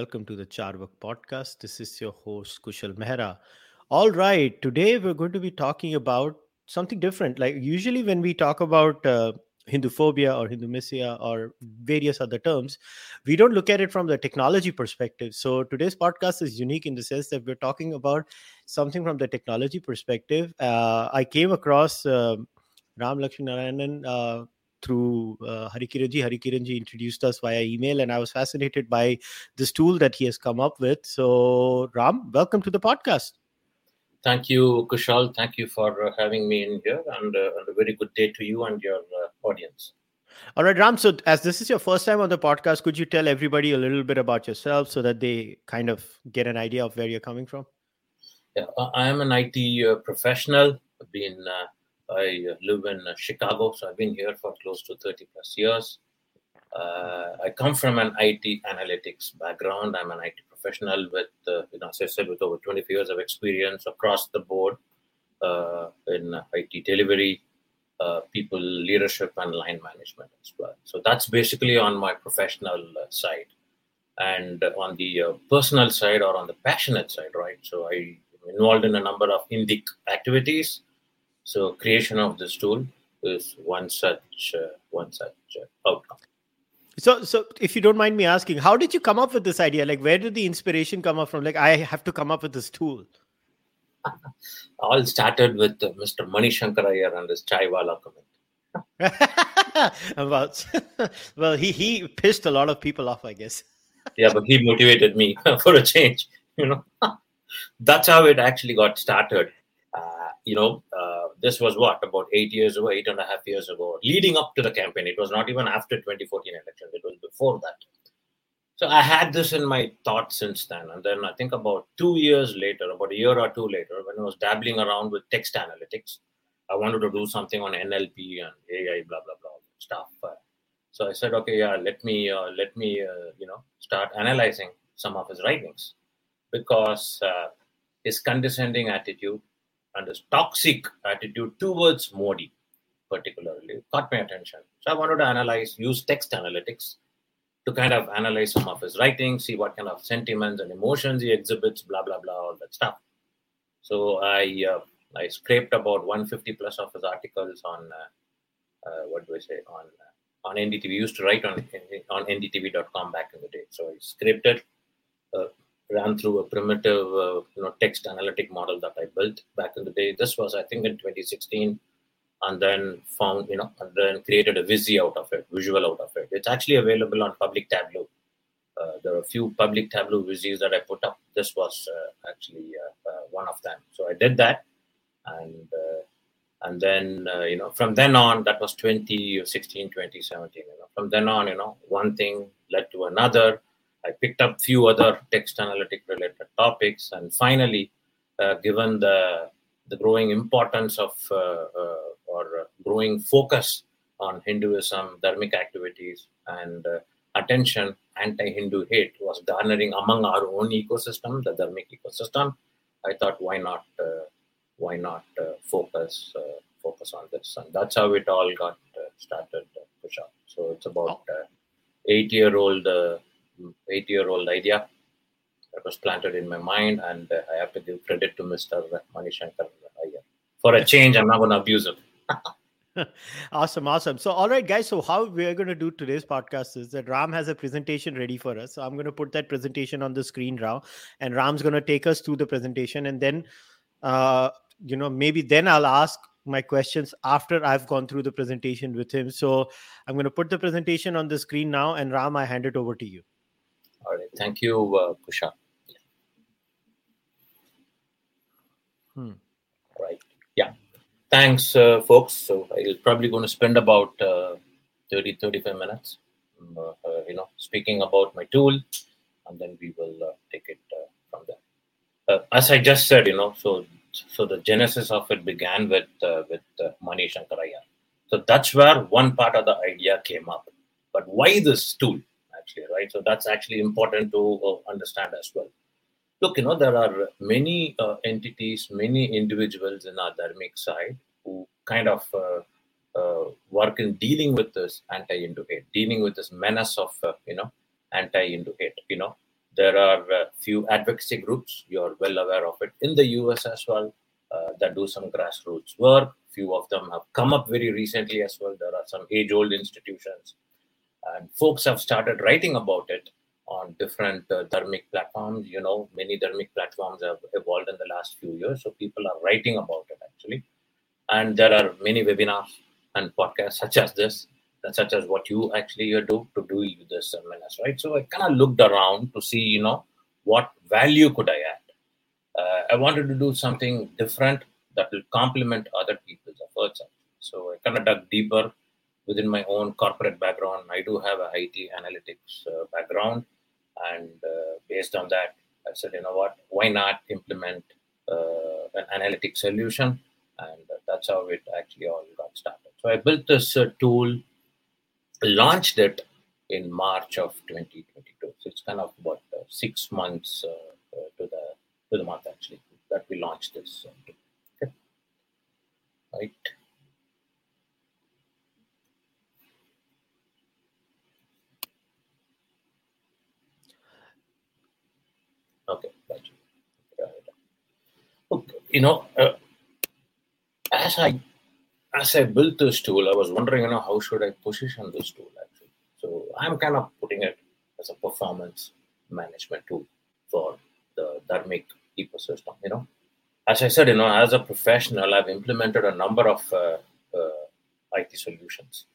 Welcome to the Charvak podcast. This is your host, Kushal Mehra. All right, today we're going to be talking about something different. Like, usually, when we talk about uh, Hinduphobia or Hindumisia or various other terms, we don't look at it from the technology perspective. So, today's podcast is unique in the sense that we're talking about something from the technology perspective. Uh, I came across uh, Ram Lakshminarayanan uh, through uh, Harikiranji. Harikiranji introduced us via email, and I was fascinated by this tool that he has come up with. So, Ram, welcome to the podcast. Thank you, Kushal. Thank you for uh, having me in here, and, uh, and, a very good day to you and your uh, audience. All right, Ram. So, as this is your first time on the podcast, could you tell everybody a little bit about yourself so that they kind of get an idea of where you're coming from? Yeah, I am an IT uh, professional. I've been uh, I live in Chicago, so I've been here for close to 30 plus years. Uh, I come from an IT analytics background. I'm an IT professional with, uh, you know, as I said, with over 25 years of experience across the board uh, in IT delivery, uh, people leadership, and line management as well. So that's basically on my professional uh, side. And on the uh, personal side or on the passionate side, right? So I'm involved in a number of Indic activities so creation of this tool is one such uh, one such uh, outcome. So, so if you don't mind me asking, how did you come up with this idea? Like, where did the inspiration come up from? Like, I have to come up with this tool. All started with uh, Mr. Manishankar Iyer and his Chaiwala comment. well, well, he he pissed a lot of people off, I guess. yeah, but he motivated me for a change. You know, that's how it actually got started. Uh, you know, uh, this was what about eight years ago, eight and a half years ago, leading up to the campaign. It was not even after 2014 elections; it was before that. So I had this in my thoughts since then, and then I think about two years later, about a year or two later, when I was dabbling around with text analytics, I wanted to do something on NLP and AI, blah blah blah stuff. So I said, okay, yeah, let me uh, let me uh, you know start analyzing some of his writings because uh, his condescending attitude and his toxic attitude towards Modi, particularly, caught my attention. So I wanted to analyze, use text analytics to kind of analyze some of his writings, see what kind of sentiments and emotions he exhibits, blah blah blah, all that stuff. So I uh, I scraped about 150 plus of his articles on uh, uh, what do I say on uh, on NDTV. We used to write on on NDTV.com back in the day. So I scraped it, uh, ran through a primitive uh, you know text analytic model that I built back in the day. This was I think in 2016, and then found you know and then created a Vizy out of it, visual out of it. It's actually available on public Tableau. Uh, there are a few public Tableau Vizys that I put up. This was uh, actually uh, uh, one of them. So I did that, and uh, and then you know from then on that was 2016 2017 you know from then on you know one thing led to another I picked up few other text analytic related topics, and finally, uh, given the the growing importance of uh, uh, or growing focus on Hinduism, dharmic activities, and uh, attention, anti-Hindu hate was garnering among our own ecosystem, the dharmic ecosystem. I thought, why not? Uh, why not uh, focus focus on this? And that's how it all got started. So it's about eight year old eight year old idea that was planted in my mind, and uh, I have to give credit to Mr. Manishankar Iyer. For a change, I'm not going to abuse him. awesome, awesome. So, all right, guys. So, how we're going to do today's podcast is that Ram has a presentation ready for us. So, I'm going to put that presentation on the screen now, and Ram's going to take us through the presentation, and then, uh, you know, maybe then I'll ask my questions after I've gone through the presentation with him. So, I'm going to put the presentation on the screen now, and Ram, I hand it over to you. All right. Thank you, uh, Kusha. Hmm. Right. Yeah. Thanks, uh, folks. So I'm probably going to spend about uh, 30, 35 minutes, um, uh, uh, you know, speaking about my tool, and then we will uh, take it uh, from there. as I just said, you know, so so the genesis of it began with with Manishankar Iyer. So that's where one part of the idea came up. But why this tool? Actually, right? So that's actually important to uh, understand as well. Look, you know, there are many uh, entities, many individuals in our dharmic side who kind of uh, uh work in dealing with this anti-Hindu hate, dealing with this menace of, uh, you know, anti-Hindu hate. You know, there are a few advocacy groups. You're well aware of it in the US as well that do some grassroots work. Few of them have come up very recently as well. There are some age-old institutions, and folks have started writing about it on different uh, dharmic platforms. You know, many dharmic platforms have evolved in the last few years, so people are writing about it actually. And there are many webinars and podcasts such as this, such as what you actually you do to do this menace, right? So I kind of looked around to see, you know, what value could I add. Uh, I wanted to do something different that will complement other people's efforts. So I kind of dug deeper within my own corporate background. I do have a IT analytics uh, background, and uh, based on that, I said, you know what, why not implement uh, an analytic solution? And that's how it actually all got started. So I built this uh, tool, launched it in March of 2022. So it's kind of about uh, six months uh, to the to the month actually that we launched this. Okay. Right. Okay, gotcha. Okay, you know, uh, as I as I built this tool, I was wondering, you know, how should I position this tool actually? So I'm kind of putting it as a performance management tool for the Dharmic ecosystem. You know, as I said, you know, as a professional, I've implemented a number of uh, uh, IT solutions.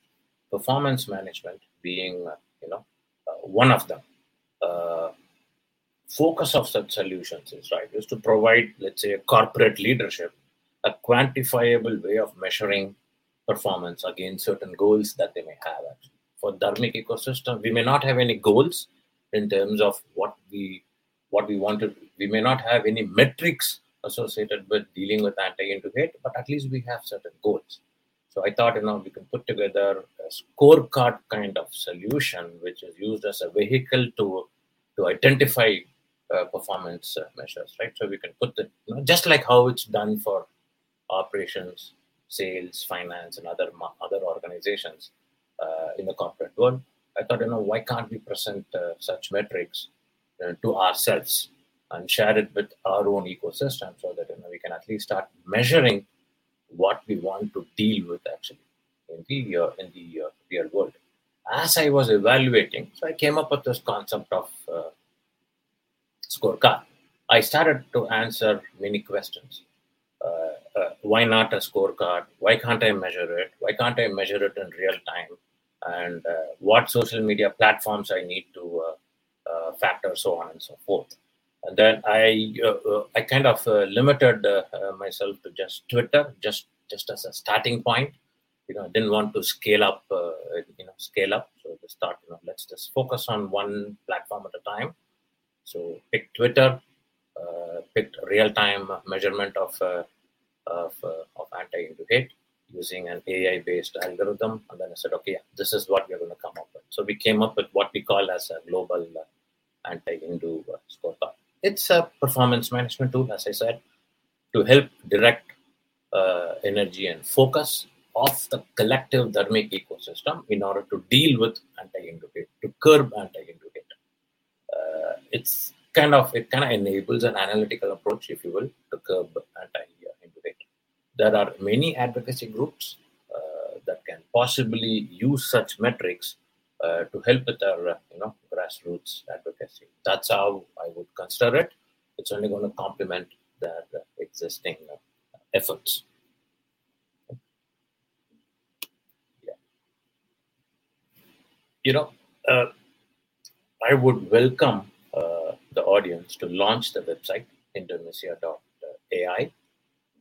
Performance management being, uh, you know, uh, one of them. Focus of such solutions is right is to provide, let's say, corporate leadership a quantifiable way of measuring performance against certain goals that they may have. For dharmic ecosystem, we may not have any goals in terms of what we what we want to. We may not have any metrics associated with dealing with anti-Hindu hate, but at least we have certain goals. So I thought, you know, we can put together a scorecard kind of solution, which is used as a vehicle to to identify uh, performance uh, measures, right? So we can put the, you know, just like how it's done for operations, sales, finance, and other other organizations uh, in the corporate world. I thought, you know, why can't we present uh, such metrics uh, to ourselves and share it with our own ecosystem so that you know we can at least start measuring what we want to deal with actually in the uh, in the uh, real world. As I was evaluating, so I came up with this concept of scorecard. I started to answer many questions uh, why not a scorecard? Why can't I measure it? Why can't I measure it in real time? And uh, what social media platforms I need to uh, uh factor, so on and so forth. And then I uh, uh, I kind of limited myself to just Twitter, just just as a starting point. You know, I didn't want to scale up. you know, scale up. So just thought, you know, let's just focus on one platform at a time. So pick Twitter, picked real time measurement of of, uh, of anti-Hindu hate using an AI-based algorithm. And then I said, okay, yeah, this is what we're going to come up with. So we came up with what we call as a global uh, anti-Hindu uh, scorecard. It's a performance management tool, as I said, to help direct uh, energy and focus of the collective dharmic ecosystem in order to deal with anti-Hindu hate, to curb anti-Hindu. Uh, it's kind of it kind of enables an analytical approach, if you will, to curb anti there are many advocacy groups uh, that can possibly use such metrics uh, to help with our uh, you know grassroots advocacy. That's how I would consider it. It's only going to complement their existing efforts. Yeah. You know, uh, I would welcome uh, the audience to launch the website hindumisia.ai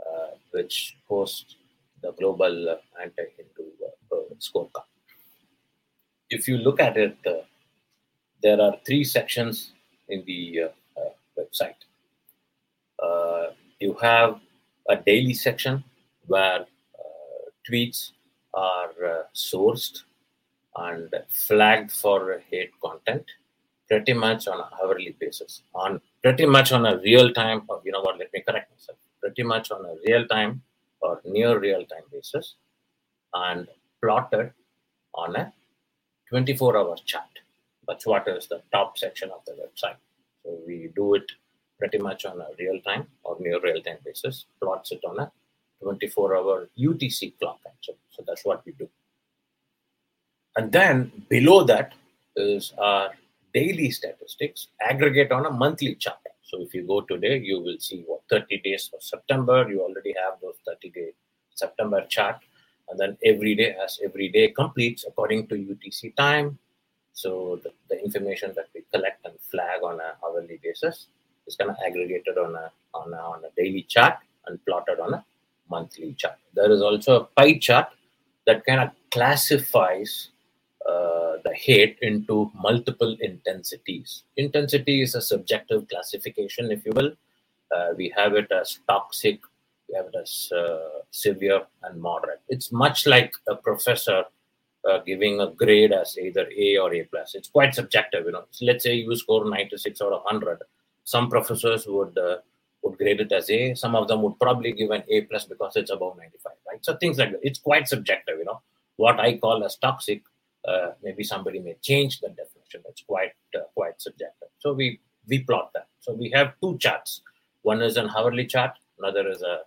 uh, which hosts the global uh, anti-Hindu uh, scorecard. If you look at it, there are three sections in the website. you have a daily section where tweets are sourced and flagged for hate content pretty much on an hourly basis on pretty much on a real time you know what let me correct myself pretty much on a real time or near real time basis and plotted on a 24 hour chart That's what is the top section of the website. So we do it pretty much on a real time or near real time basis, plots it on a 24 hour UTC clock actually. So that's what we do. And then below that is our daily statistics aggregate on a monthly chart. So if you go today, you will see what 30 days for September. You already have those 30 day September chart. And then every day as every day completes according to UTC time. So the, the information that we collect and flag on a hourly basis is kind of aggregated on a, on a on a daily chart and plotted on a monthly chart. There is also a pie chart that kind of classifies uh, the hate into multiple intensities. Intensity is a subjective classification, if you will. Uh, we have it as toxic, we have it as uh, severe and moderate. It's much like a professor uh, giving a grade as either A or A plus. It's quite subjective, you know. So let's say you score 96 out of 100. Some professors would uh, would grade it as A. Some of them would probably give an A plus because it's above 95, right? So things like that. It's quite subjective, you know. What I call as toxic, uh, maybe somebody may change the definition. It's quite uh, quite subjective. So we we plot that. So we have two charts. One is an hourly chart. Another is a,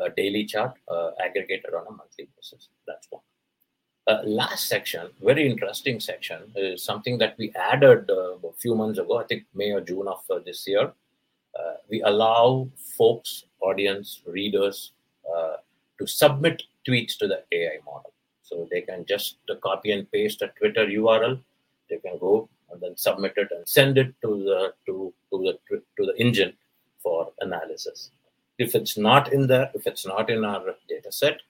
a daily chart uh, aggregated on a monthly basis. That's one. Uh, last section, very interesting section, is something that we added uh, a few months ago, I think May or June of this year. We allow folks, audience, readers to submit tweets to the AI model. So they can just copy and paste a Twitter URL. They can go and then submit it and send it to the to, to the to the engine for analysis. If it's not in there, if it's not in our data set,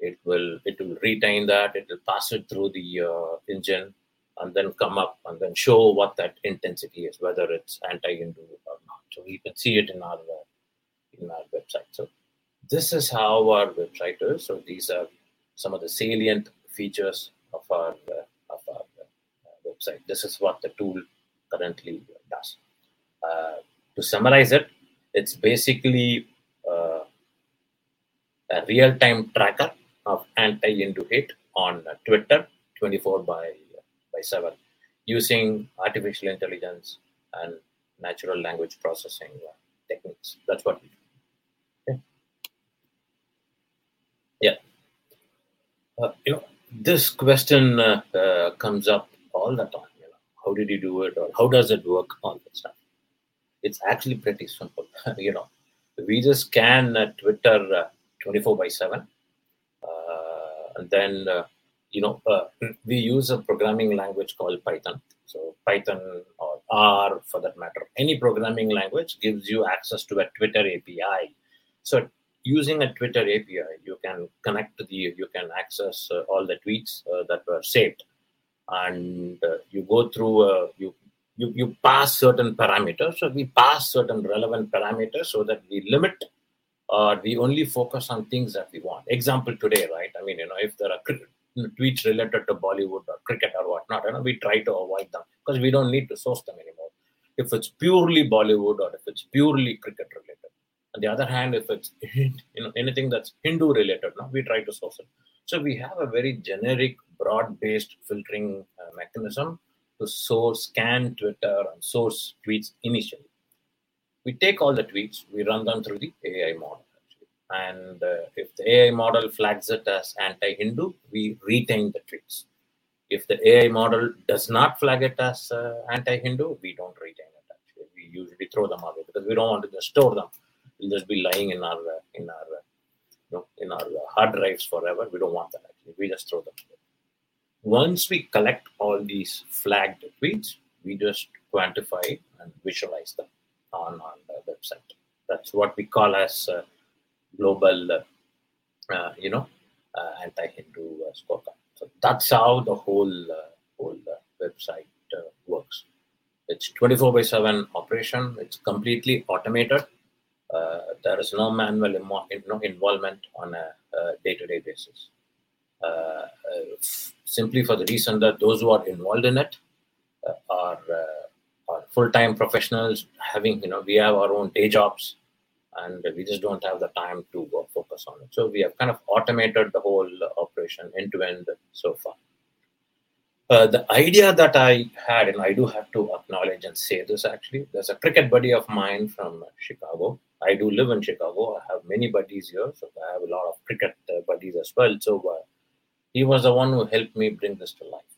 it will it will retain that it will pass it through the uh, engine and then come up and then show what that intensity is whether it's anti-hindu or not so you can see it in our uh, in our website so this is how our website is so these are some of the salient features of our uh, of our uh, website this is what the tool currently does uh, to summarize it it's basically uh, a real-time tracker of anti-Hindu hate on Twitter 24 by, by 7 using artificial intelligence and natural language processing techniques. That's what we do. Yeah. Uh, you know, this question uh, uh, comes up all the time. You know, how did you do it, or how does it work? All that stuff. It's actually pretty simple. you know, we just scan Twitter uh, 24 by 7 and then uh, you know uh, we use a programming language called python so python or r for that matter any programming language gives you access to a twitter api so using a twitter api you can connect to the you can access uh, all the tweets uh, that were saved and uh, you go through uh, you you, you pass certain parameters so we pass certain relevant parameters so that we limit uh, we only focus on things that we want. Example today, right? I mean, you know, if there are tweets related to Bollywood or cricket or whatnot, you know, we try to avoid them because we don't need to source them anymore. If it's purely Bollywood or if it's purely cricket related. On the other hand, if it's you know anything that's Hindu related, no, we try to source it. So we have a very generic, broad-based filtering uh, mechanism to source, scan Twitter and source tweets initially we take all the tweets, we run them through the AI model. Actually. And uh, if the AI model flags it as anti Hindu, we retain the tweets. If the AI model does not flag it as uh, anti Hindu, we don't retain it. Actually, we usually throw them away because we don't want to store them. They'll just be lying in our uh, in our uh, you know, in our hard drives forever. We don't want that. Actually, we just throw them away. Once we collect all these flagged tweets, we just quantify and visualize them on, on the website. That's what we call as uh, global, uh, uh you know, uh, anti-Hindu scorecard. So that's how the whole whole website works. It's 24 by 7 operation. It's completely automated. Uh, there is no manual Im- no involvement on a, day-to-day basis. Uh, uh, simply for the reason that those who are involved in it are full-time professionals having you know we have our own day jobs and we just don't have the time to focus on it so we have kind of automated the whole operation end to end so far uh, the idea that I had, and I do have to acknowledge and say this actually, there's a cricket buddy of mine from Chicago. I do live in Chicago. I have many buddies here, so I have a lot of cricket uh, buddies as well. So uh, he was the one who helped me bring this to life.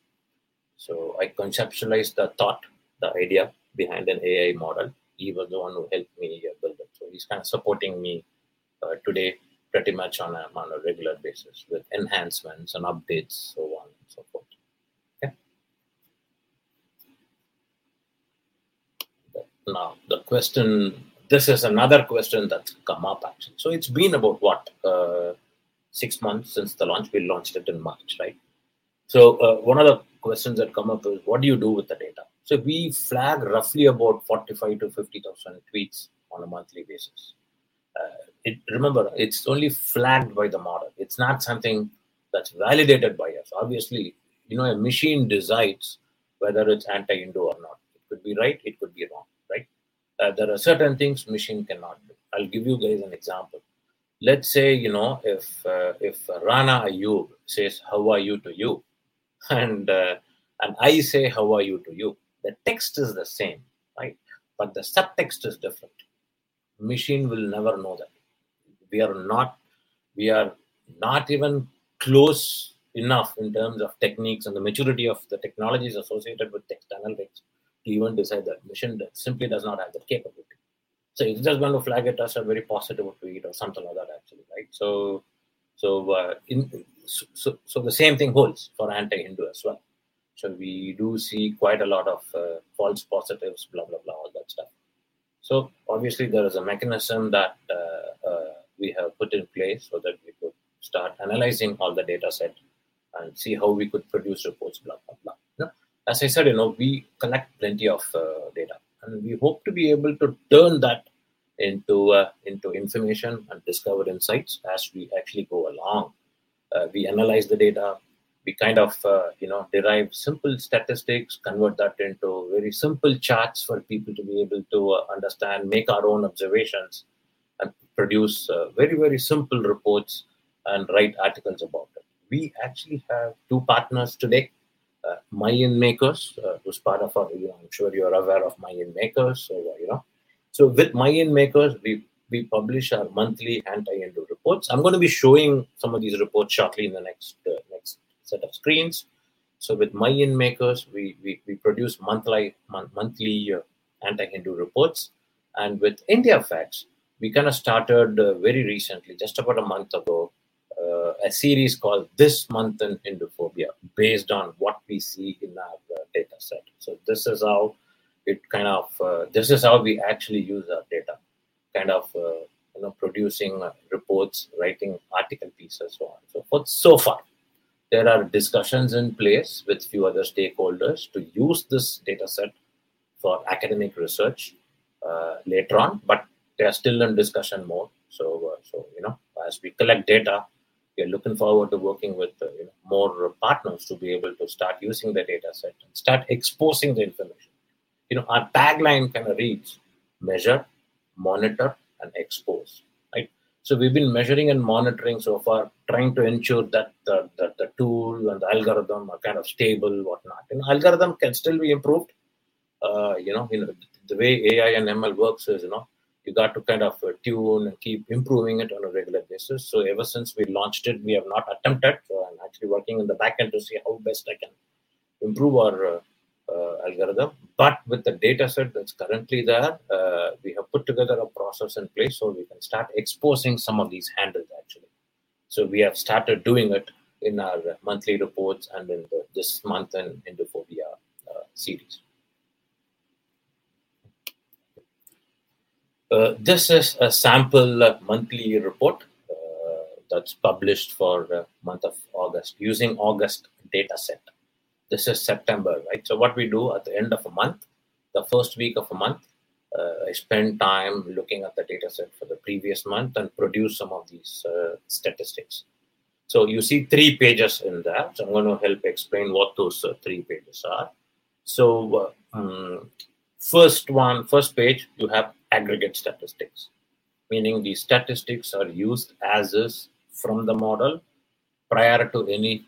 So I conceptualized the thought, the idea behind an AI model. He was the one who helped me uh, build it. So he's kind of supporting me uh, today pretty much on a, on a regular basis with enhancements and updates, so on and so forth. Now, the question this is another question that's come up actually. So it's been about what uh, six months since the launch. We launched it in March, right? So uh, one of the questions that come up is what do you do with the data? So we flag roughly about forty-five to fifty thousand tweets on a monthly basis. Uh, it, remember, it's only flagged by the model. It's not something that's validated by us. Obviously, you know, a machine decides whether it's anti-Hindu or not. It could be right, it could be wrong uh, there are certain things machine cannot do. I'll give you guys an example. Let's say you know if uh, if Rana Ayub says how are you to you, and uh, and I say how are you to you, the text is the same, right? But the subtext is different. Machine will never know that. We are not we are not even close enough in terms of techniques and the maturity of the technologies associated with text analytics to even decide that mission that simply does not have that capability. So it's just going to flag it as a very positive tweet or something like that, actually, right? So, so uh, in so, so the same thing holds for anti-Hindu as well. So we do see quite a lot of uh, false positives, blah blah blah, all that stuff. So obviously there is a mechanism that uh, uh we have put in place so that we could start analyzing all the data set and see how we could produce reports, blah blah blah as I said, you know, we collect plenty of uh, data, and we hope to be able to turn that into uh, into information and discover insights as we actually go along. Uh, we analyze the data. We kind of uh, you know derive simple statistics, convert that into very simple charts for people to be able to uh, understand, make our own observations, and produce uh, very very simple reports and write articles about it. We actually have two partners today uh, MyIndMakers, uh, who's part of our, you know, I'm sure you're aware of MyIndMakers. So, uh, you know, so with MyIndMakers, we we publish our monthly anti-Hindu reports. I'm going to be showing some of these reports shortly in the next uh, next set of screens. So with MyIndMakers, we we, we produce monthly monthly uh, anti-Hindu reports, and with India Facts, we kind of started uh, very recently, just about a month ago, uh, a series called This Month in Hinduphobia, based on what we see in our uh, data set. So this is how it kind of uh, this is how we actually use our data, kind of uh, you know producing uh, reports, writing article pieces, so on and so forth. So far, there are discussions in place with few other stakeholders to use this data set for academic research uh, later on, but they are still in discussion mode. So, so you know, as we collect data, we are looking forward to working with uh, you know, more partners to be able to start using the data set and start exposing the information. You know, our tagline kind of reads measure, monitor, and expose. Right. So we've been measuring and monitoring so far, trying to ensure that the, the, the tool and the algorithm are kind of stable, whatnot. And algorithm can still be improved. Uh, you know, you know, the way AI and ML works is, you know, you got to kind of uh, tune and keep improving it on a regular basis. So ever since we launched it, we have not attempted. So I'm actually working in the backend to see how best I can improve our uh, uh, algorithm. But with the data set that's currently there, uh, we have put together a process in place so we can start exposing some of these handles actually. So we have started doing it in our monthly reports and in the, this month and in Hinduphobia uh, series. Uh, this is a sample uh, monthly report uh, that's published for the month of August using August data set. This is September, right? So what we do at the end of a month, the first week of a month, uh, I spend time looking at the data set for the previous month and produce some of these uh, statistics. So you see three pages in there. So I'm going to help explain what those uh, three pages are. So um, first one, first page, you have aggregate statistics, meaning the statistics are used as is from the model prior to any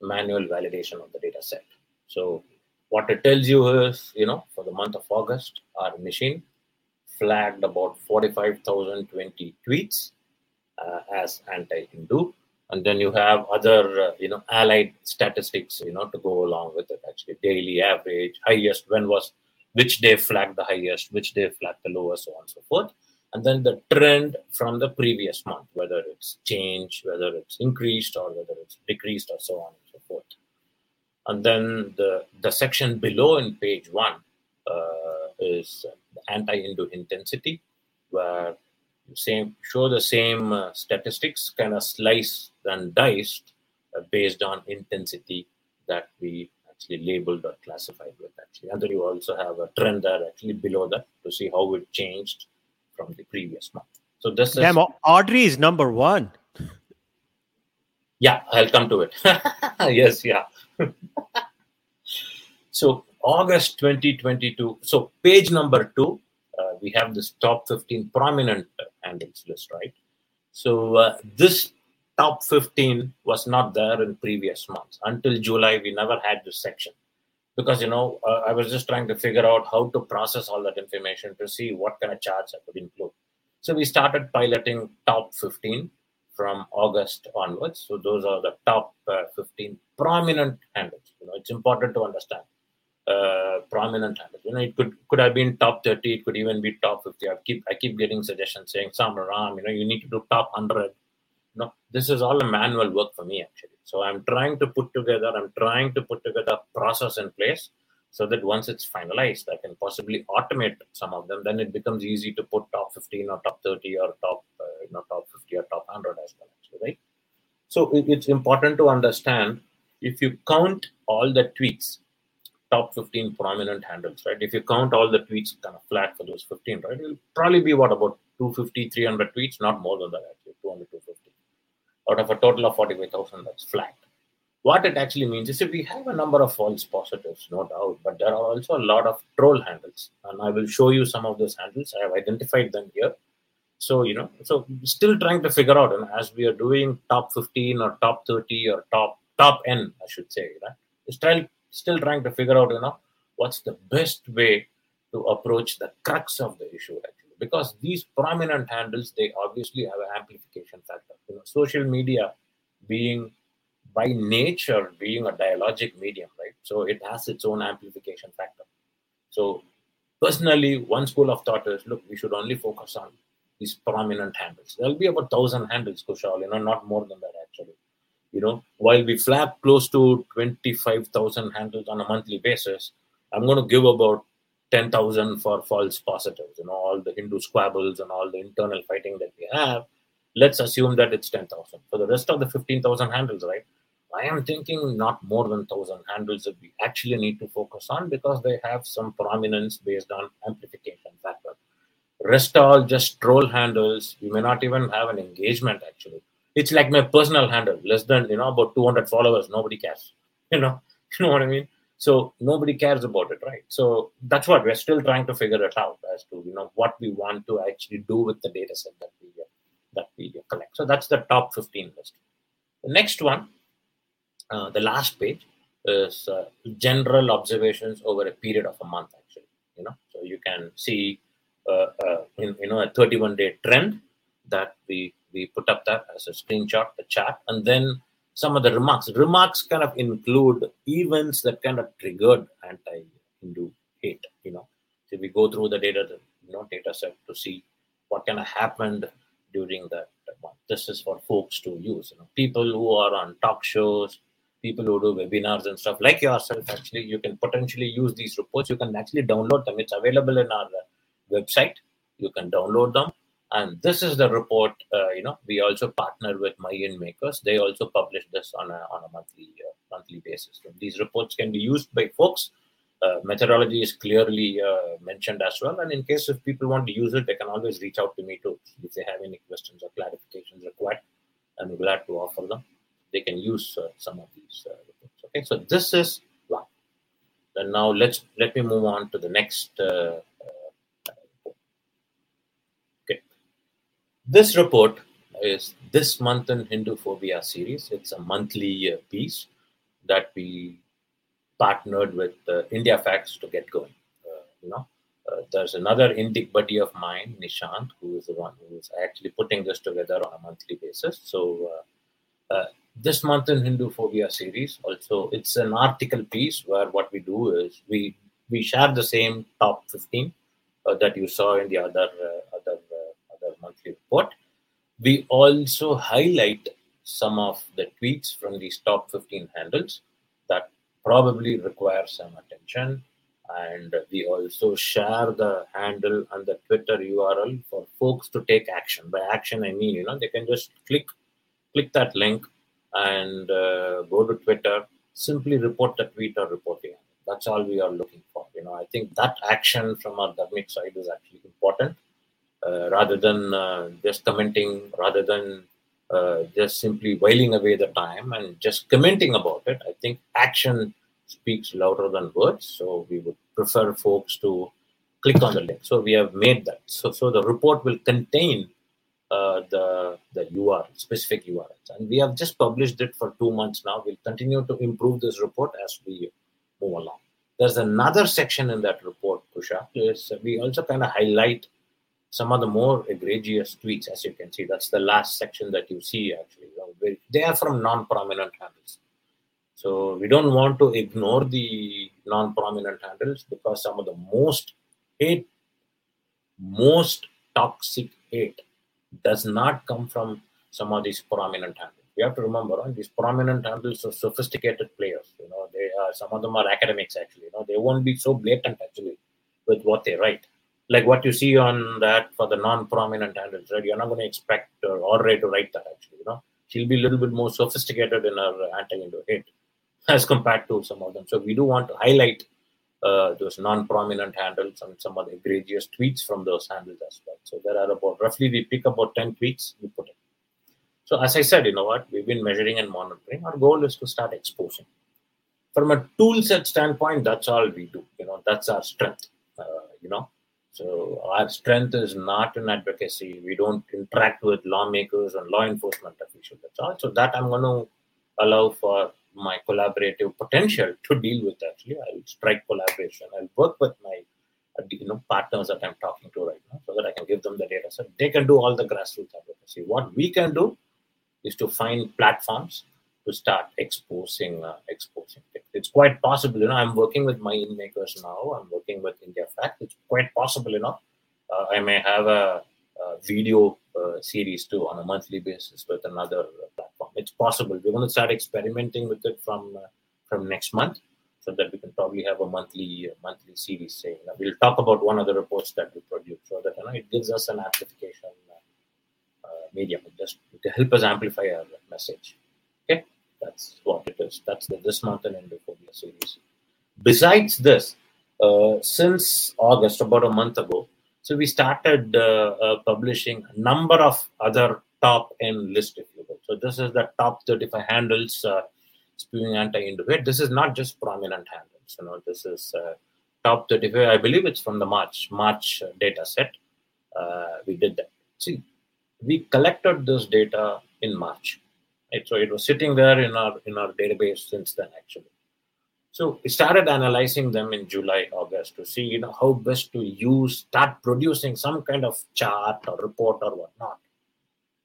manual validation of the data set. So what it tells you is, you know, for the month of August, our machine flagged about 45,020 tweets uh, as anti-Hindu. And then you have other, uh, you know, allied statistics, you know, to go along with it. Actually, daily average, highest, when was, which day flagged the highest, which day flagged the lowest, so on and so forth. And then the trend from the previous month, whether it's changed, whether it's increased, or whether it's decreased, or so on and so forth. And then the, the section below in page one uh, is anti-Hindu intensity, where same show the same uh, statistics, kind of sliced and diced uh, based on intensity that we actually labeled or classified with. Actually, and then you also have a trend there actually below that to see how it changed from the previous month. So this Damn, is Audrey is number one. yeah, I'll come to it. yes, yeah. so August 2022. So page number two, uh, we have this top 15 prominent handles list, right? So uh, this top 15 was not there in previous months. Until July, we never had this section because you know uh, I was just trying to figure out how to process all that information to see what kind of charts I could include. So we started piloting top 15 from August onwards. So those are the top uh, 15 prominent handles. You know, it's important to understand uh, prominent handles. You know, it could could have been top 30. It could even be top 50. I keep I keep getting suggestions saying, "Sam Ram, you know, you need to do top 100." No, this is all a manual work for me actually. So I'm trying to put together. I'm trying to put together a process in place so that once it's finalized, I can possibly automate some of them. Then it becomes easy to put top 15 or top 30 or top uh, you know top 50 or top 100 as well. Actually, right? So it, it's important to understand if you count all the tweets, top 15 prominent handles, right? If you count all the tweets kind of flat for those 15, right, it'll probably be what about 250, 300 tweets, not more than that actually, 200, 250 out of a total of 45,000 that's flat. What it actually means is if we have a number of false positives, no doubt, but there are also a lot of troll handles. And I will show you some of those handles. I have identified them here. So, you know, so still trying to figure out, and as we are doing top 15 or top 30 or top top N, I should say, right? Still, still trying to figure out, you know, what's the best way to approach the crux of the issue. Because these prominent handles, they obviously have an amplification factor. You know, social media being by nature being a dialogic medium, right? So it has its own amplification factor. So personally, one school of thought is look, we should only focus on these prominent handles. There'll be about thousand handles, Kushal, you know, not more than that actually. You know, while we flap close to 25,000 handles on a monthly basis, I'm going to give about 10,000 for false positives, you know, all the Hindu squabbles and all the internal fighting that we have. Let's assume that it's 10,000. For the rest of the 15,000 handles, right? I am thinking not more than 1,000 handles that we actually need to focus on because they have some prominence based on amplification factor. Rest all just troll handles. We may not even have an engagement actually. It's like my personal handle, less than, you know, about 200 followers. Nobody cares. You know, you know what I mean? So nobody cares about it, right? So that's what we're still trying to figure it out as to, you know, what we want to actually do with the data set that we, that we collect. So that's the top 15 list. The next one uh, the last page is uh, general observations over a period of a month actually you know so you can see uh, uh in, you know a 31 day trend that we we put up that as a screenshot the chart and then some of the remarks. Remarks kind of include events that kind of triggered anti-hindu hate you know. So we go through the data you know data set to see what kind of happened during that month. This is for folks to use you know. People who are on talk shows people who do webinars and stuff like yourself actually you can potentially use these reports. You can actually download them. It's available in our website. You can download them and this is the report uh, you know we also partner with MyIndMakers they also publish this on a, on a monthly uh, monthly basis so these reports can be used by folks uh, methodology is clearly uh, mentioned as well and in case if people want to use it they can always reach out to me too if they have any questions or clarifications required i'm glad to offer them they can use uh, some of these uh, reports. Okay, so this is one. Then now let's let me move on to the next. Uh, okay, this report is this month in Hindu Phobia series. It's a monthly piece that we partnered with uh, India Facts to get going. Uh, you know, uh, there's another Indic buddy of mine, Nishant, who is the one who is actually putting this together on a monthly basis. So uh, uh, this month in Hindu Phobia series, also it's an article piece where what we do is we we share the same top 15 uh, that you saw in the other other other monthly report. We also highlight some of the tweets from these top 15 handles that probably require some attention. And we also share the handle and the twitter url for folks to take action. By action i mean you know they can just click click that link and uh, go to twitter simply report the tweet or report the handle. That's all we are looking for. You know i think that action from our dharmic side is actually important rather than uh, just commenting rather than uh, just simply whiling away the time and just commenting about it i think action speaks louder than words. So we would prefer folks to click on the link. So we have made that. So, so the report will contain uh, the the URL, specific URLs. And we have just published it for two months now. We'll continue to improve this report as we move along. There's another section in that report, Kusha, is we also kind of highlight some of the more egregious tweets, as you can see. That's the last section that you see, actually. They are from non-prominent handles. So we don't want to ignore the non-prominent handles because some of the most hate, most toxic hate does not come from some of these prominent handles. We have to remember right? these prominent handles are sophisticated players. You know, they are some of them are academics actually. You know, they won't be so blatant actually with what they write. Like what you see on that for the non-prominent handles, right? You're not going to expect uh, Audrey to write that actually. You know, she'll be a little bit more sophisticated in her anti-Indo hate as compared to some of them. So we do want to highlight uh, those non-prominent handles and some of the egregious tweets from those handles as well. So there are about roughly we pick about 10 tweets, we put it. So as I said, you know what, we've been measuring and monitoring. Our goal is to start exposing. From a tool set standpoint, that's all we do. You know, that's our strength. Uh, you know, so our strength is not in advocacy. We don't interact with lawmakers and law enforcement officials. That's all. So that I'm going to allow for my collaborative potential to deal with actually i'll strike collaboration i'll work with my you know partners that i'm talking to right now so that i can give them the data so they can do all the grassroots advocacy what we can do is to find platforms to start exposing uh, exposing it. it's quite possible you know i'm working with MyIndMakers now i'm working with india fact it's quite possible you know uh, i may have a, a video uh, series too on a monthly basis with another platform. It's possible. We're going to start experimenting with it from uh, from next month, so that we can probably have a monthly uh, monthly series. Saying we'll talk about one of the reports that we produce, so that you know it gives us an amplification uh, medium, just to help us amplify our message. Okay, that's what it is. That's the this month and Indophobia series. Besides this, uh, since August, about a month ago, so we started uh, uh, publishing a number of other top end list, if you will. So this is the top 35 handles uh, spewing anti-Indo. This is not just prominent handles. You know, this is top 35. I believe it's from the March March data set. Uh, we did that. See, we collected this data in March. So it was sitting there in our in our database since then, actually. So we started analyzing them in July, August to see, you know, how best to use, start producing some kind of chart or report or whatnot.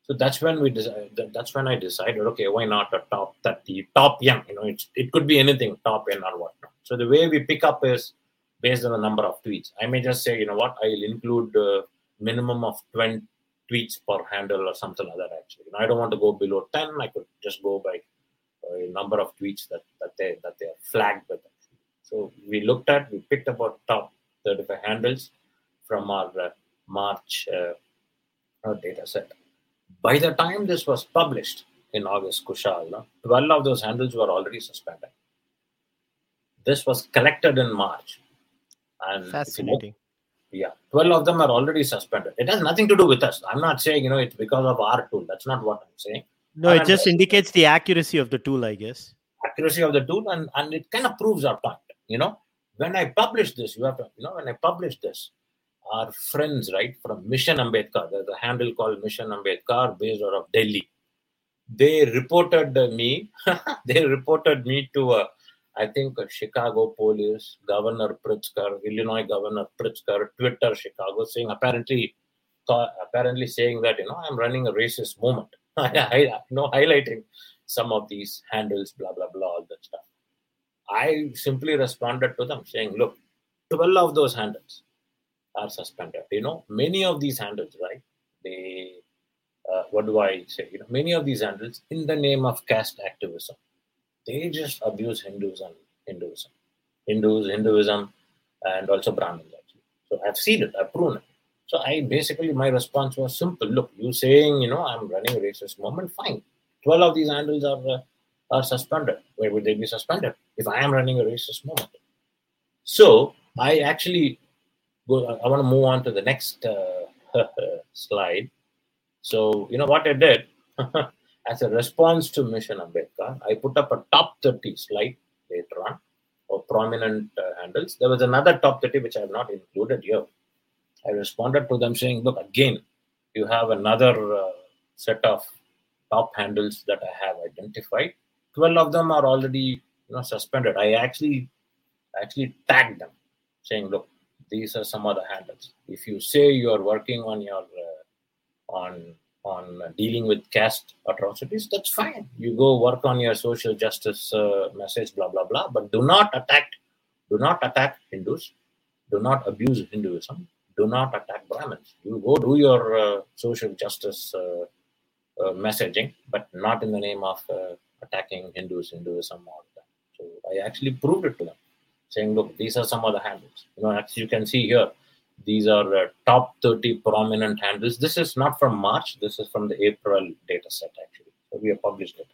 So that's when we decided. That's when I decided, okay, why not a top thirty, top young? You know, it's, it could be anything, top N or whatnot. So the way we pick up is based on the number of tweets. I may just say, you know what, I'll include a minimum of twenty tweets per handle or something like that. Actually, you know, I don't want to go below ten. I could just go by a number of tweets that, that they that they are flagged with. So we looked at, we picked about top 35 handles from our uh, March uh, data set. By the time this was published in August, Kushal, 12 of those handles were already suspended. This was collected in March. And Fascinating. Yeah, 12 of them are already suspended. It has nothing to do with us. I'm not saying, you know, it's because of our tool. That's not what I'm saying no, it just uh, indicates the accuracy of the tool, I guess. Accuracy of the tool, and, and it kind of proves our point. You know, when I publish this, you have to, you know, when I publish this, our friends, right, from Mission Ambedkar, there's a handle called Mission Ambedkar based out of Delhi. They reported me, they reported me to a, I think Chicago police, Governor Pritzker, Illinois Governor Pritzker, Twitter Chicago, saying apparently, apparently saying that you know I'm running a racist movement. I, know, highlighting some of these handles, blah blah blah, all that stuff. I simply responded to them saying, look, 12 of those handles are suspended. You know, many of these handles, right? They, uh, what do I say? You know, many of these handles, in the name of caste activism, they just abuse Hindus and Hinduism, Hindus, Hinduism, and also Brahmins. Actually, so I've seen it, I've proven it. So I basically my response was simple. Look, you saying you know I'm running a racist movement, fine. Twelve of these handles are uh, are suspended. Where would they be suspended if I am running a racist movement? So I actually go. I want to move on to the next uh, slide. So you know what I did as a response to Mission Ambedkar, I put up a top 30 slide later on of prominent uh, handles. There was another top 30 which I have not included here. I responded to them saying, "Look, again, you have another uh, set of top handles that I have identified. 12 of them are already you know suspended i actually actually tagged them saying look these are some other handles if you say you are working on your uh, on on dealing with caste atrocities that's fine you go work on your social justice uh, message blah blah blah but do not attack do not attack hindus do not abuse hinduism do not attack brahmins you go do your uh, social justice uh, uh, messaging but not in the name of uh, attacking Hindus, Hinduism, all that. So I actually proved it to them, saying, look, these are some of the handles. You know, as you can see here, these are uh, top 30 prominent handles. This is not from March. This is from the April data set, actually. So we have published it.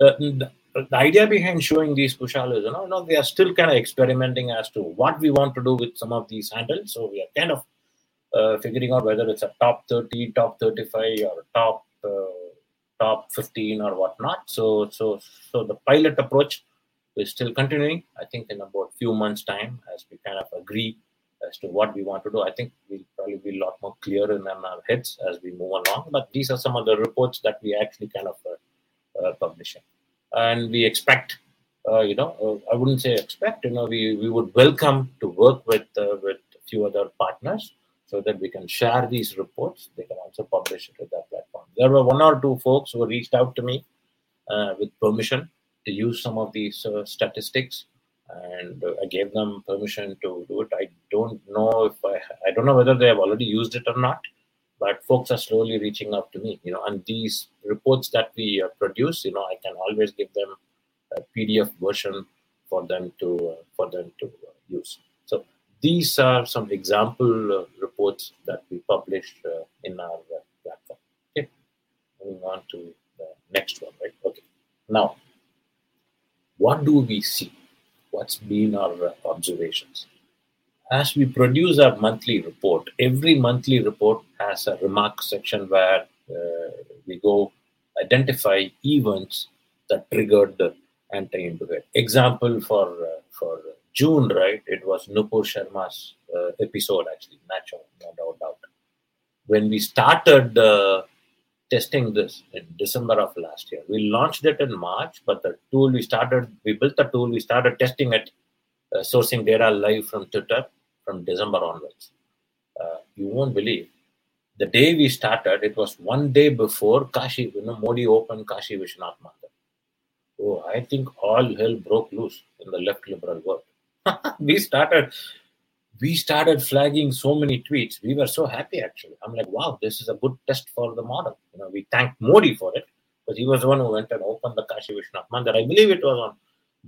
Uh, the, the, idea behind showing these Kushal is, you know, you know, we are still kind of experimenting as to what we want to do with some of these handles. So we are kind of uh, figuring out whether it's a top 30, top 35, or top uh, top 15 or whatnot. So, so, so the pilot approach is still continuing. I think in about few months' time, as we kind of agree as to what we want to do, I think we'll probably be a lot more clear in our heads as we move along. But these are some of the reports that we actually kind of uh, uh, publishing, and we expect. Uh, you know, uh, I wouldn't say expect. You know, we, we would welcome to work with uh, with a few other partners so that we can share these reports. They can also publish it with their platform. There were one or two folks who reached out to me uh, with permission to use some of these statistics, and I gave them permission to do it. I don't know if I I don't know whether they have already used it or not, but folks are slowly reaching out to me. You know, and these reports that we uh, produce, you know, I can always give them a PDF version for them to uh, for them to uh, use So these are some example uh, reports that we published uh, in our uh, platform. Okay, moving on to the next one, right? Okay, now what do we see? What's been our observations? As we produce our monthly report, every monthly report has a remark section where uh, we go identify events that triggered the hate. Example for uh, for June, right? It was Nupur Sharma's uh, episode, actually, natural, no doubt. When we started uh, testing this in December of last year, we launched it in March, but the tool we started, we built the tool, we started testing it, uh, sourcing data live from Twitter from December onwards. Uh, you won't believe. The day we started, it was one day before Kashi, you know, Modi opened Kashi Vishwanath Mandir. Oh, I think all hell broke loose in the left liberal world. we started we started flagging so many tweets. We were so happy actually. I'm like, wow, this is a good test for the model. You know, we thanked Modi for it because he was the one who went and opened the Kashi Vishwanath Mandir. I believe it was on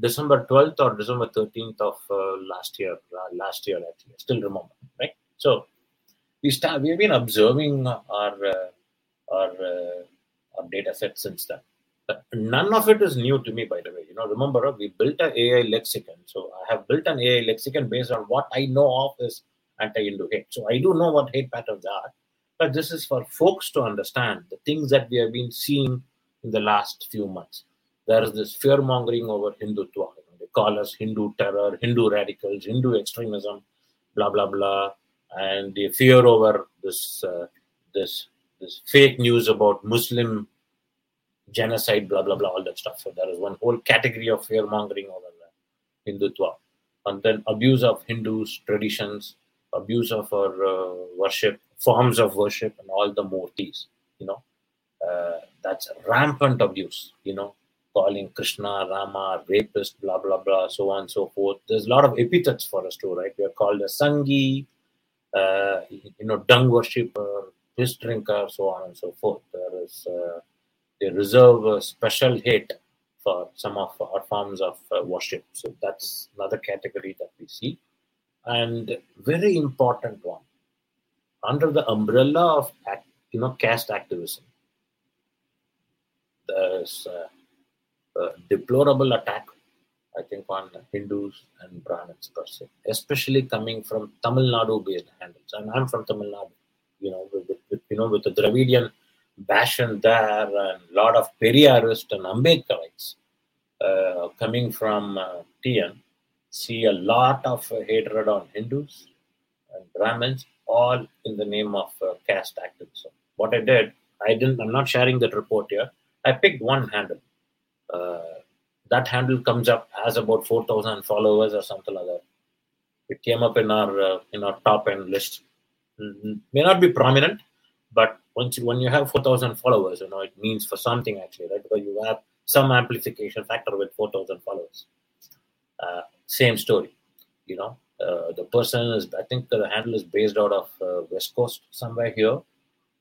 December 12th or December 13th of uh, last year. Uh, last year actually, I still remember. Right. So we start. We have been observing our uh, our uh, our data set since then none of it is new to me, by the way. You know, remember we built an AI lexicon. So I have built an AI lexicon based on what I know of is anti-Hindu hate. So I do know what hate patterns are, but this is for folks to understand the things that we have been seeing in the last few months. There is this fear mongering over Hindutva. They call us Hindu terror, Hindu radicals, Hindu extremism, blah blah blah, and the fear over this uh, this this fake news about Muslim genocide, blah blah blah, all that stuff. So there is one whole category of fear mongering over Hindutva, and then abuse of Hindus, traditions, abuse of our uh, worship, forms of worship, and all the murtis. You know, uh, that's rampant abuse. You know, calling Krishna, Rama, rapist, blah blah blah, so on and so forth. There's a lot of epithets for us too, right? We are called a sangi, uh, you know, dung worshipper, piss drinker, so on and so forth. There is uh, they reserve a special hate for some of our forms of uh, worship. So that's another category that we see. And very important one, under the umbrella of you know caste activism, there's a, a deplorable attack, I think, on Hindus and Brahmins per se, especially coming from Tamil Nadu-based handles. And I'm from Tamil Nadu, you know, with, with you know with the Dravidian Bashan there and a lot of Periyarist and Ambedkarites uh, coming from uh, TN see a lot of uh, hatred on Hindus and Brahmins, all in the name of uh, caste activism. What I did, I didn't. I'm not sharing that report here. I picked one handle. Uh, that handle comes up has about 4,000 followers or something like that. It came up in our uh, in our top end list. Mm-hmm. May not be prominent, but once when you have 4,000 followers, you know it means for something actually, right? Because you have some amplification factor with 4,000 followers. Uh, same story, you know. Uh, the person is, I think the handle is based out of uh, West Coast somewhere here.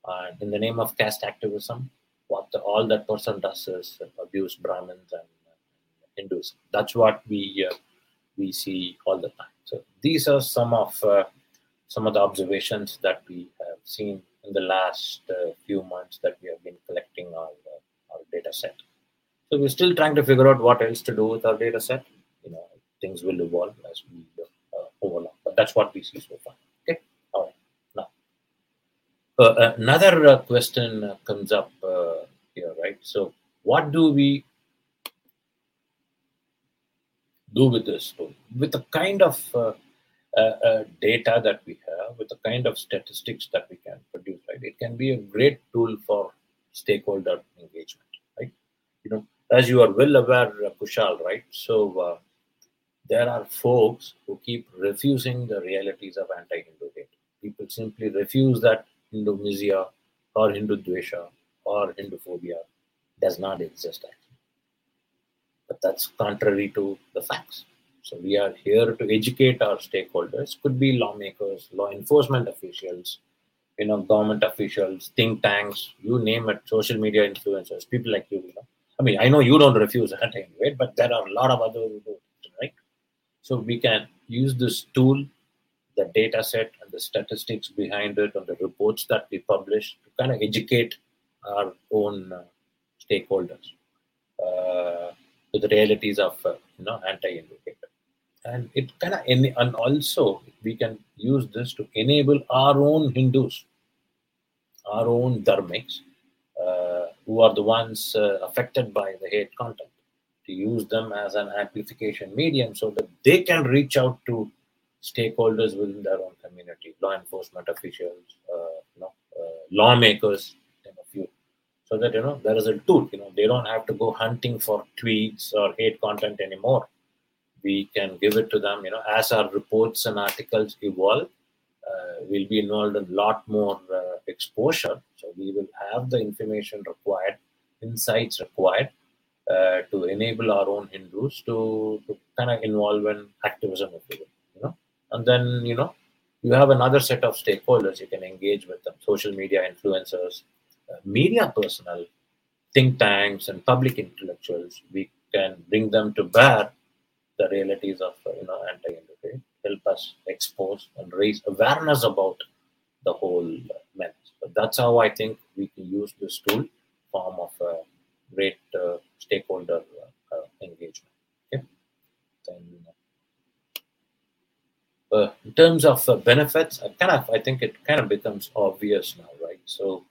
And in the name of caste activism, what the, all that person does is abuse Brahmins and, Hindus. That's what we uh, we see all the time. So these are some of uh, some of the observations that we have seen in the last uh, few months that we have been collecting our our data set. So we're still trying to figure out what else to do with our data set. You know, things will evolve as we uh, overlap. But that's what we see so far. Okay. All right. Now, uh, another uh, question uh, comes up uh, here, right? So, what do we do with this? With the kind of uh, data that we have, with the kind of statistics that we can produce, right? It can be a great tool for stakeholder engagement, right? You know, as you are well aware, Kushal, right? So there are folks who keep refusing the realities of anti-Hindu hate. People simply refuse that Hindu or Hindu Dvesha or Hinduphobia does not exist actually. But that's contrary to the facts. So we are here to educate our stakeholders, could be lawmakers, law enforcement officials, you know, government officials, think tanks, you name it, social media influencers, people like you, you know. I mean, I know you don't refuse anti-Hindu but there are a lot of other right? So we can use this tool, the data set and the statistics behind it and the reports that we publish to kind of educate our own uh, stakeholders uh, to the realities of uh, you know anti-indicator. And it kind of and also we can use this to enable our own Hindus, our own dharmics, uh, who are the ones uh, affected by the hate content to use them as an amplification medium so that they can reach out to stakeholders within their own community, law enforcement officials, uh, you know, uh, lawmakers, so that you know there is a tool. You know, they don't have to go hunting for tweets or hate content anymore. We can give it to them. You know, as our reports and articles evolve, uh, we'll be involved in a lot more uh, exposure. So we will have the information required, insights required uh, to enable our own Hindus to, to kind of involve in activism, if you will, you know. And then, you know, you have another set of stakeholders you can engage with them, social media influencers, uh, media personnel, think tanks, and public intellectuals. We can bring them to bear the realities of, uh, you know, anti-interfaith, help us expose and raise awareness about the whole uh, menace. But that's how I think we can use this tool form of uh, great uh, stakeholder uh, engagement. Okay. Then, uh, in terms of uh, benefits, I kind of I think it kind of becomes obvious now, right? So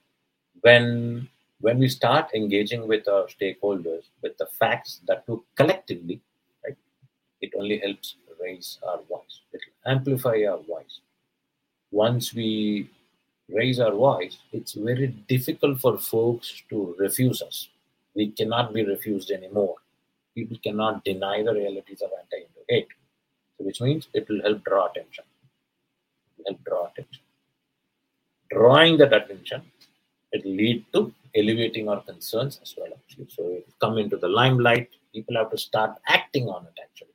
when when we start engaging with our stakeholders with the facts that we collectively, it only helps raise our voice. It will amplify our voice. Once we raise our voice, it's very difficult for folks to refuse us we cannot be refused anymore. people cannot deny the realities of anti-Hindu hate. So which means it will help draw attention. Help draw attention. Drawing that attention, it will lead to elevating our concerns as well. Actually, so it come into the limelight. People have to start acting on it actually,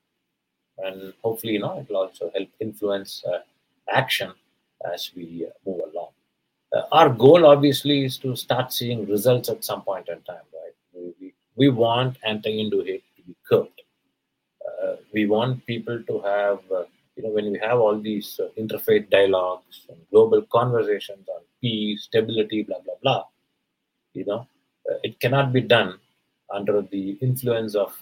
and hopefully, you know, it will also help influence uh, action as we uh, move along. Uh, our goal, obviously, is to start seeing results at some point in time. Right? We, we, we want anti-Hindu hate to be curbed. Uh, we want people to have, uh, you know, when we have all these uh, interfaith dialogues and global conversations on peace, stability, blah blah blah, you know, uh, it cannot be done under the influence of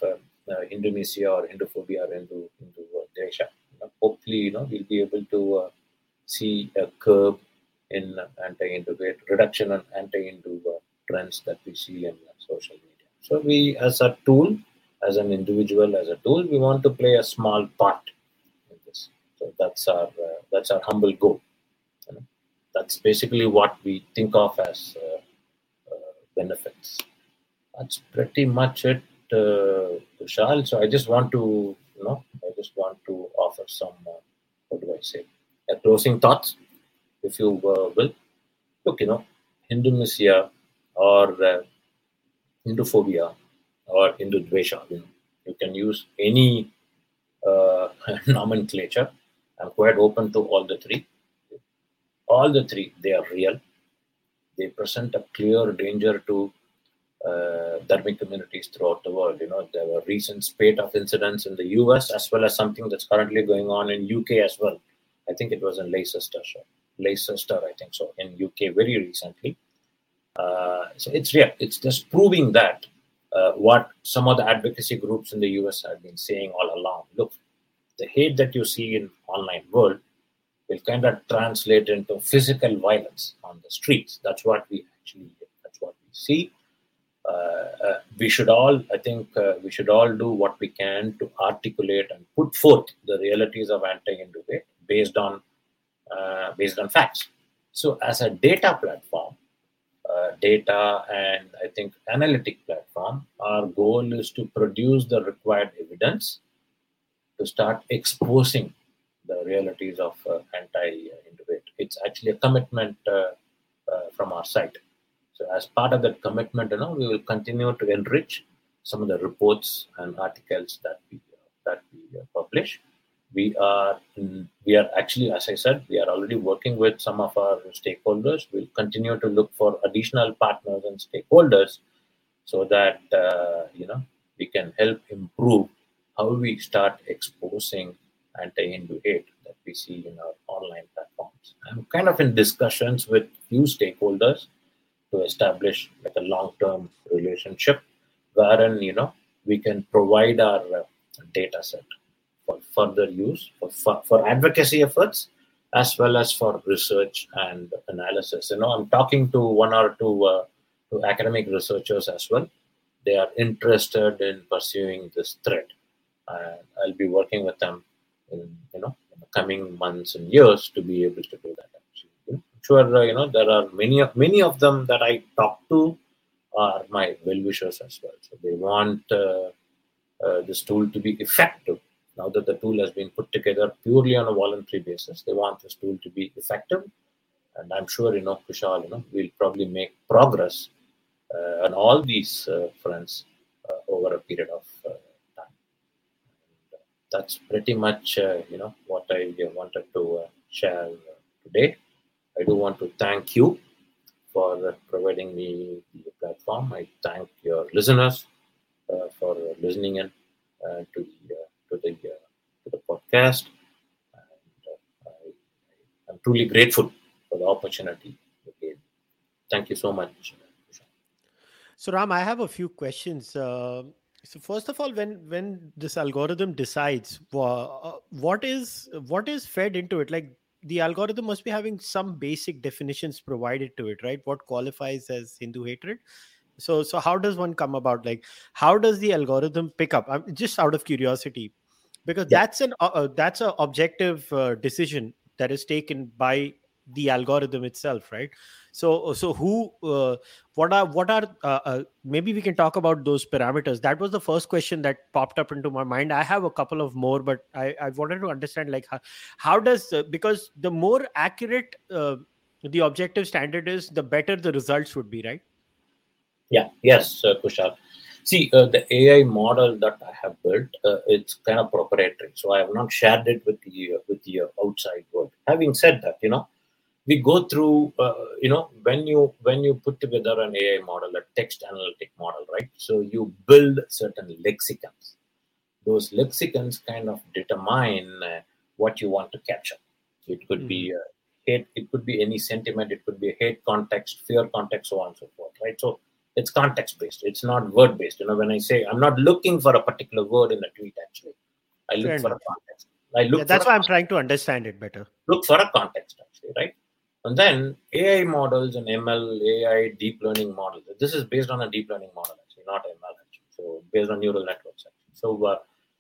Hindumisia or Hinduphobia or Hindu Hindu Dvesha. Hopefully, you know, we'll be able to see a curb in anti-Hindu reduction in anti-Hindu trends that we see in social media. So we, as a tool, as an individual, as a tool, we want to play a small part in this. So that's our uh, that's our humble goal. You know? That's basically what we think of as uh, uh, benefits. That's pretty much it, uh, Kushal. So I just want to, you know, I just want to offer some, uh, what do I say, closing thoughts, if you uh, will. Look, you know, Hindumisia or uh, Hinduphobia or Hindu Dvesha. You, know, you can use any uh, nomenclature. I'm quite open to all the three. All the three, they are real. They present a clear danger to uh, communities throughout the world. You know, there were recent spate of incidents in the US as well as something that's currently going on in UK as well. I think it was in Leicester, Leicester, I think so, in UK very recently. Uh, so it's real. It's just proving that uh, what some of the advocacy groups in the US have been saying all along. Look, the hate that you see in online world will kind of translate into physical violence on the streets. That's what we actually that's what we see. We should all, I think, uh, we should all do what we can to articulate and put forth the realities of anti-Hindu hate based on uh, based on facts. So, as a data platform, uh, data and I think analytic platform, our goal is to produce the required evidence to start exposing the realities of uh, anti-Hindu hate. It's actually a commitment uh, uh, from our side. So, as part of that commitment, you know, we will continue to enrich some of the reports and articles that we that we publish. We are we are actually as i said we are already working with some of our stakeholders. We'll continue to look for additional partners and stakeholders so that uh, you know we can help improve how we start exposing anti-hindu hate that we see in our online platforms. I'm kind of in discussions with few stakeholders to establish like a long-term relationship wherein you know we can provide our uh, data set for further use for, for advocacy efforts as well as for research and analysis. You know, I'm talking to one or two, uh, two academic researchers as well. They are interested in pursuing this thread. Uh, I'll be working with them in you know in the coming months and years to be able to do that. Sure uh, you know there are many of many of them that I talk to are my well wishers as well. So they want uh, uh, this tool to be effective now that the tool has been put together purely on a voluntary basis, they want this tool to be effective. And I'm sure, you know, Kushal, you know, we'll probably make progress uh, on all these uh, fronts uh, over a period of time. And that's pretty much, you know, what I wanted to share today. I do want to thank you for providing me the platform. I thank your listeners for listening in to the to the uh, to the podcast. And uh, I, am truly grateful for the opportunity. Again. Thank you so much. So Ram, I have a few questions. Uh, so first of all, when when this algorithm decides uh, what is what is fed into it, like the algorithm must be having some basic definitions provided to it, right? What qualifies as Hindu hatred? so so how does one come about like how does the algorithm pick up I'm just out of curiosity because yeah. that's an uh, uh, that's an objective uh, decision that is taken by the algorithm itself right? So so who uh, what are what are uh, uh, maybe we can talk about those parameters. That was the first question that popped up into my mind. I have a couple of more but i i wanted to understand like how, how does uh, because the more accurate uh, the objective standard is the better the results would be right? Yeah. Yes uh, kushal. See, uh, the AI model that I have built, uh, it's kind of proprietary, so I have not shared it with the uh, with the outside world. Having said that, you know, we go through, uh, you know, when you when you put together an AI model, a text analytic model, right? So you build certain lexicons. Those lexicons kind of determine uh, what you want to capture. So it could mm-hmm. be uh, hate, it could be any sentiment, it could be hate context, fear context, so on and so forth, right? So it's context based it's not word based you know when i say i'm not looking for a particular word in a tweet actually i look Fair for enough. a context i look yeah, that's why i'm trying to understand it better look for a context actually right and then ai models and ml ai deep learning models this is based on a deep learning model actually not ml actually so based on neural networks actually. so uh,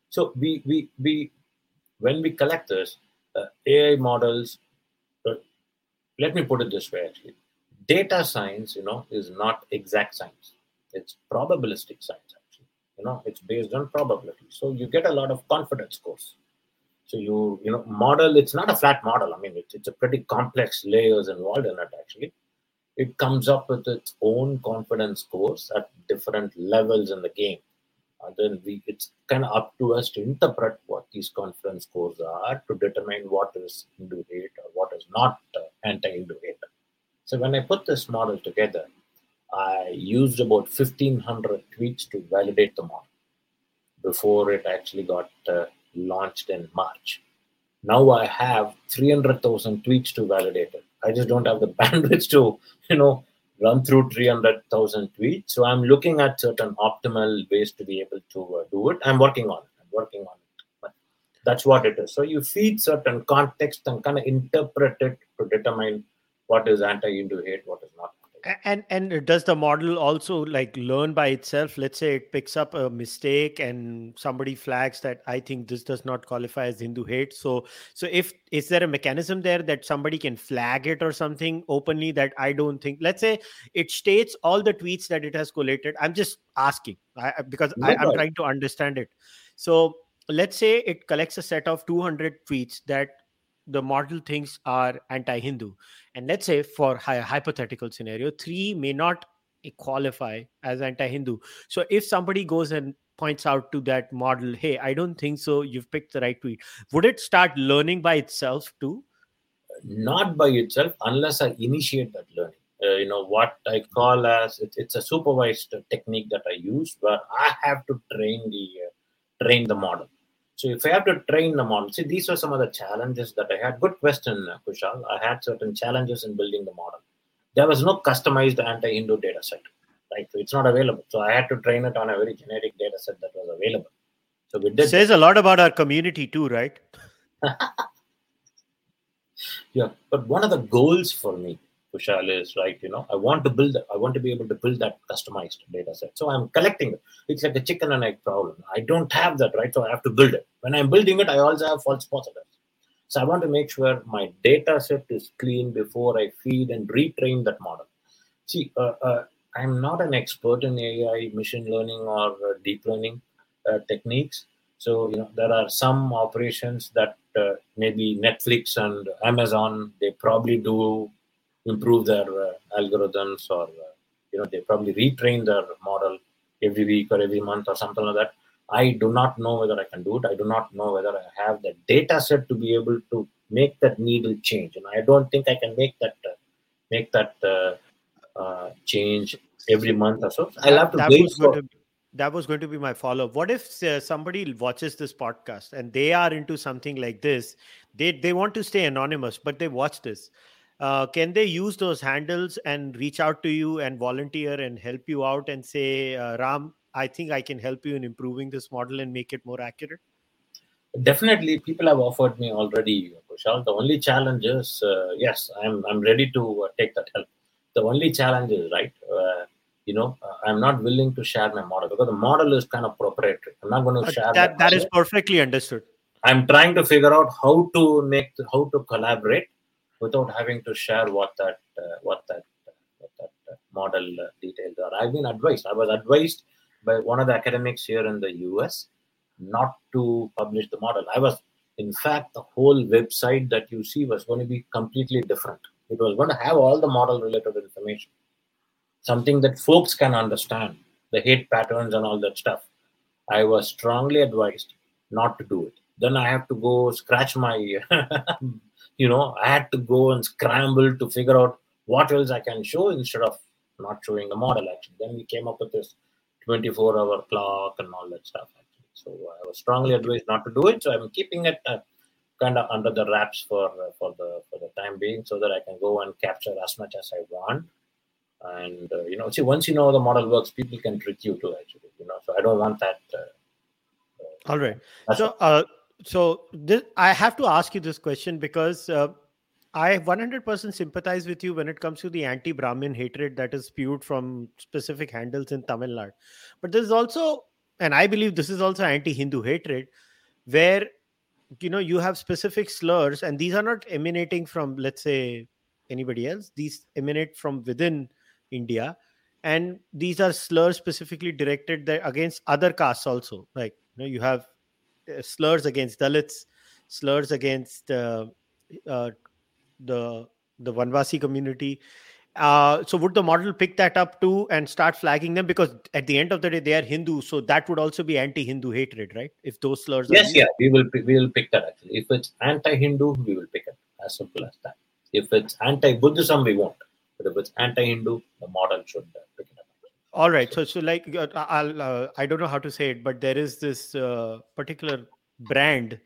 so we we we when we collect this uh, ai models uh, let me put it this way actually data science, you know, is not exact science. It's probabilistic science, actually. You know, it's based on probability. So you get a lot of confidence scores. So you, you know, model, it's not a flat model. I mean, it's, it's a pretty complex layers involved in it, actually. It comes up with its own confidence scores at different levels in the game. And then we, it's kind of up to us to interpret what these confidence scores are to determine what is Hindu hate or what is not uh, anti-Hindu hate. So when I put this model together, I used about 1500 tweets to validate the model before it actually got uh, launched in March. Now I have 300,000 tweets to validate it. I just don't have the bandwidth to, you know, run through 300,000 tweets. So I'm looking at certain optimal ways to be able to uh, do it. I'm working on it. I'm working on it. But that's what it is. So you feed certain context and kind of interpret it to determine what is anti-Hindu hate, what is not. And and does the model also like learn by itself? Let's say it picks up a mistake and somebody flags that I think this does not qualify as Hindu hate. So so if is there a mechanism there that somebody can flag it or something openly that I don't think? Let's say it states all the tweets that it has collated. I'm just asking I, because no I, I'm trying to understand it. So let's say it collects a set of 200 tweets that the model thinks are anti-Hindu, and let's say for a hypothetical scenario, three may not qualify as anti-Hindu. So if somebody goes and points out to that model, "Hey, I don't think so. You've picked the right tweet." Would it start learning by itself too? Not by itself, unless I initiate that learning. Uh, you know what I call as it, it's a supervised technique that I use, where I have to train the uh, train the model. So if I have to train the model, see, these were some of the challenges that I had. Good question, Kushal. I had certain challenges in building the model. There was no customized anti-Hindu data set, right? So it's not available. So I had to train it on a very generic data set that was available. So we did. Says that. a lot about our community too, right? yeah, but one of the goals for me Kushal is right. You know, I want to build. I want to be able to build that customized data set. So I'm collecting it. It's like a chicken and egg problem. I don't have that right, so I have to build it. When I'm building it, I also have false positives. So I want to make sure my data set is clean before I feed and retrain that model. See, uh, uh, I'm not an expert in AI, machine learning, or uh, deep learning uh, techniques. So you know, there are some operations that uh, maybe Netflix and Amazon they probably do improve their uh, algorithms or uh, you know they probably retrain their model every week or every month or something like that. I do not know whether i can do it. I do not know whether i have the data set to be able to make that needle change. And i don't think i can make that uh, make that uh, uh, change every month or so. I'll have to that wait for to, that was going to be my follow-up. What if somebody watches this podcast and they are into something like this? They they want to stay anonymous but they watch this uh, can they use those handles and reach out to you and volunteer and help you out and say uh, ram i think i can help you in improving this model and make it more accurate definitely people have offered me already Kushal. the only challenge is uh, yes i'm i'm ready to uh, take that help. The only challenge is right uh, you know uh, i'm not willing to share my model because the model is kind of proprietary. I'm not going to share that that is perfectly understood. I'm trying to figure out how to make how to collaborate without having to share what that uh, what that uh, what that uh, model uh, details are. I've been advised. I was advised by one of the academics here in the US not to publish the model. I was, in fact, the whole website that you see was going to be completely different. It was going to have all the model related information, something that folks can understand, the hate patterns and all that stuff. I was strongly advised not to do it. Then I have to go scratch my, you know, I had to go and scramble to figure out what else I can show instead of not showing the model actually. Then we came up with this 24 hour clock and all that stuff. Actually. So I was strongly advised not to do it. So I'm keeping it uh, kind of under the wraps for uh, for the for the time being, so that I can go and capture as much as I want. And uh, you know, see, once you know the model works, people can trick you too. Actually, you know, so I don't want that. Uh, all right. So, uh, so this, I have to ask you this question because uh, I 100% sympathize with you when it comes to the anti-Brahmin hatred that is spewed from specific handles in Tamil Nadu. But there's also, and I believe this is also anti-Hindu hatred, where you know you have specific slurs, and these are not emanating from, let's say, anybody else. These emanate from within India, and these are slurs specifically directed against other castes also. Like you know, you have slurs against Dalits, slurs against uh, uh, the the Vanvasi community. Uh, so would the model pick that up too and start flagging them because at the end of the day they are Hindu, so that would also be anti-Hindu hatred, right? If those slurs. Yes, yeah, we will we will pick that actually. If it's anti-Hindu, we will pick it. As simple as that. If it's anti-Buddhism, we won't. But if it's anti-Hindu, the model should uh, pick it. All right. So so like uh, I'll uh, I don't know how to say it, but there is this uh, particular brand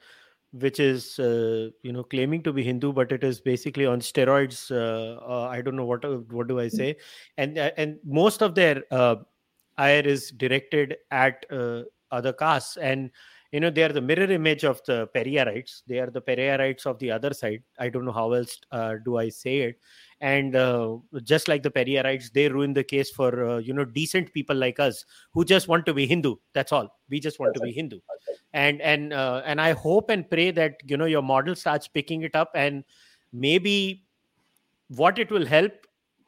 which is uh, you know claiming to be Hindu, but it is basically on steroids. Uh, uh, I don't know what what do I hmm. say, and and most of their uh, ire is directed at uh, other castes, and you know they are the mirror image of the Periyarites. They are the Periyarites of the other side. I don't know how else do I say it, and uh, just like the Periyarites, they ruin the case for uh, you know decent people like us who just want to be Hindu. That's all. We just want to be Hindu and and uh, and i hope and pray that you know your model starts picking it up and maybe what it will help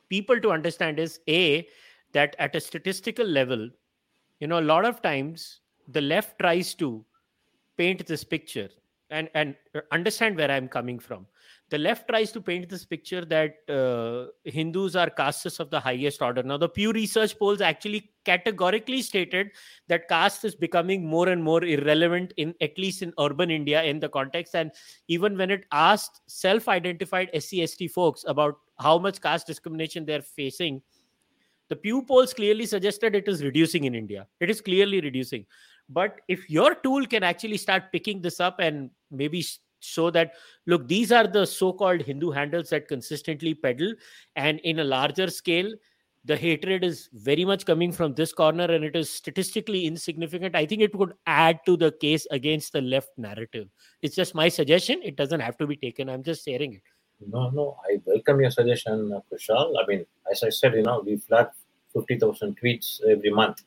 people to understand is a that at a statistical level you know a lot of times the left tries to paint this picture and and uh, understand where i'm coming from the left tries to paint this picture that uh, Hindus are castes of the highest order. Now, the Pew Research polls actually categorically stated that caste is becoming more and more irrelevant in at least in urban India in the context. And even when it asked self-identified SC/ST folks about how much caste discrimination they're facing, the Pew polls clearly suggested it is reducing in India. It is clearly reducing. But if your tool can actually start picking this up and maybe show that look these are the so-called hindu handles that consistently peddle and in a larger scale the hatred is very much coming from this corner and it is statistically insignificant. I think it would add to the case against the left narrative. It's just my suggestion. It doesn't have to be taken. I'm just sharing it. No no i welcome your suggestion kushal. I mean as i said you know we flag 50000 tweets every month.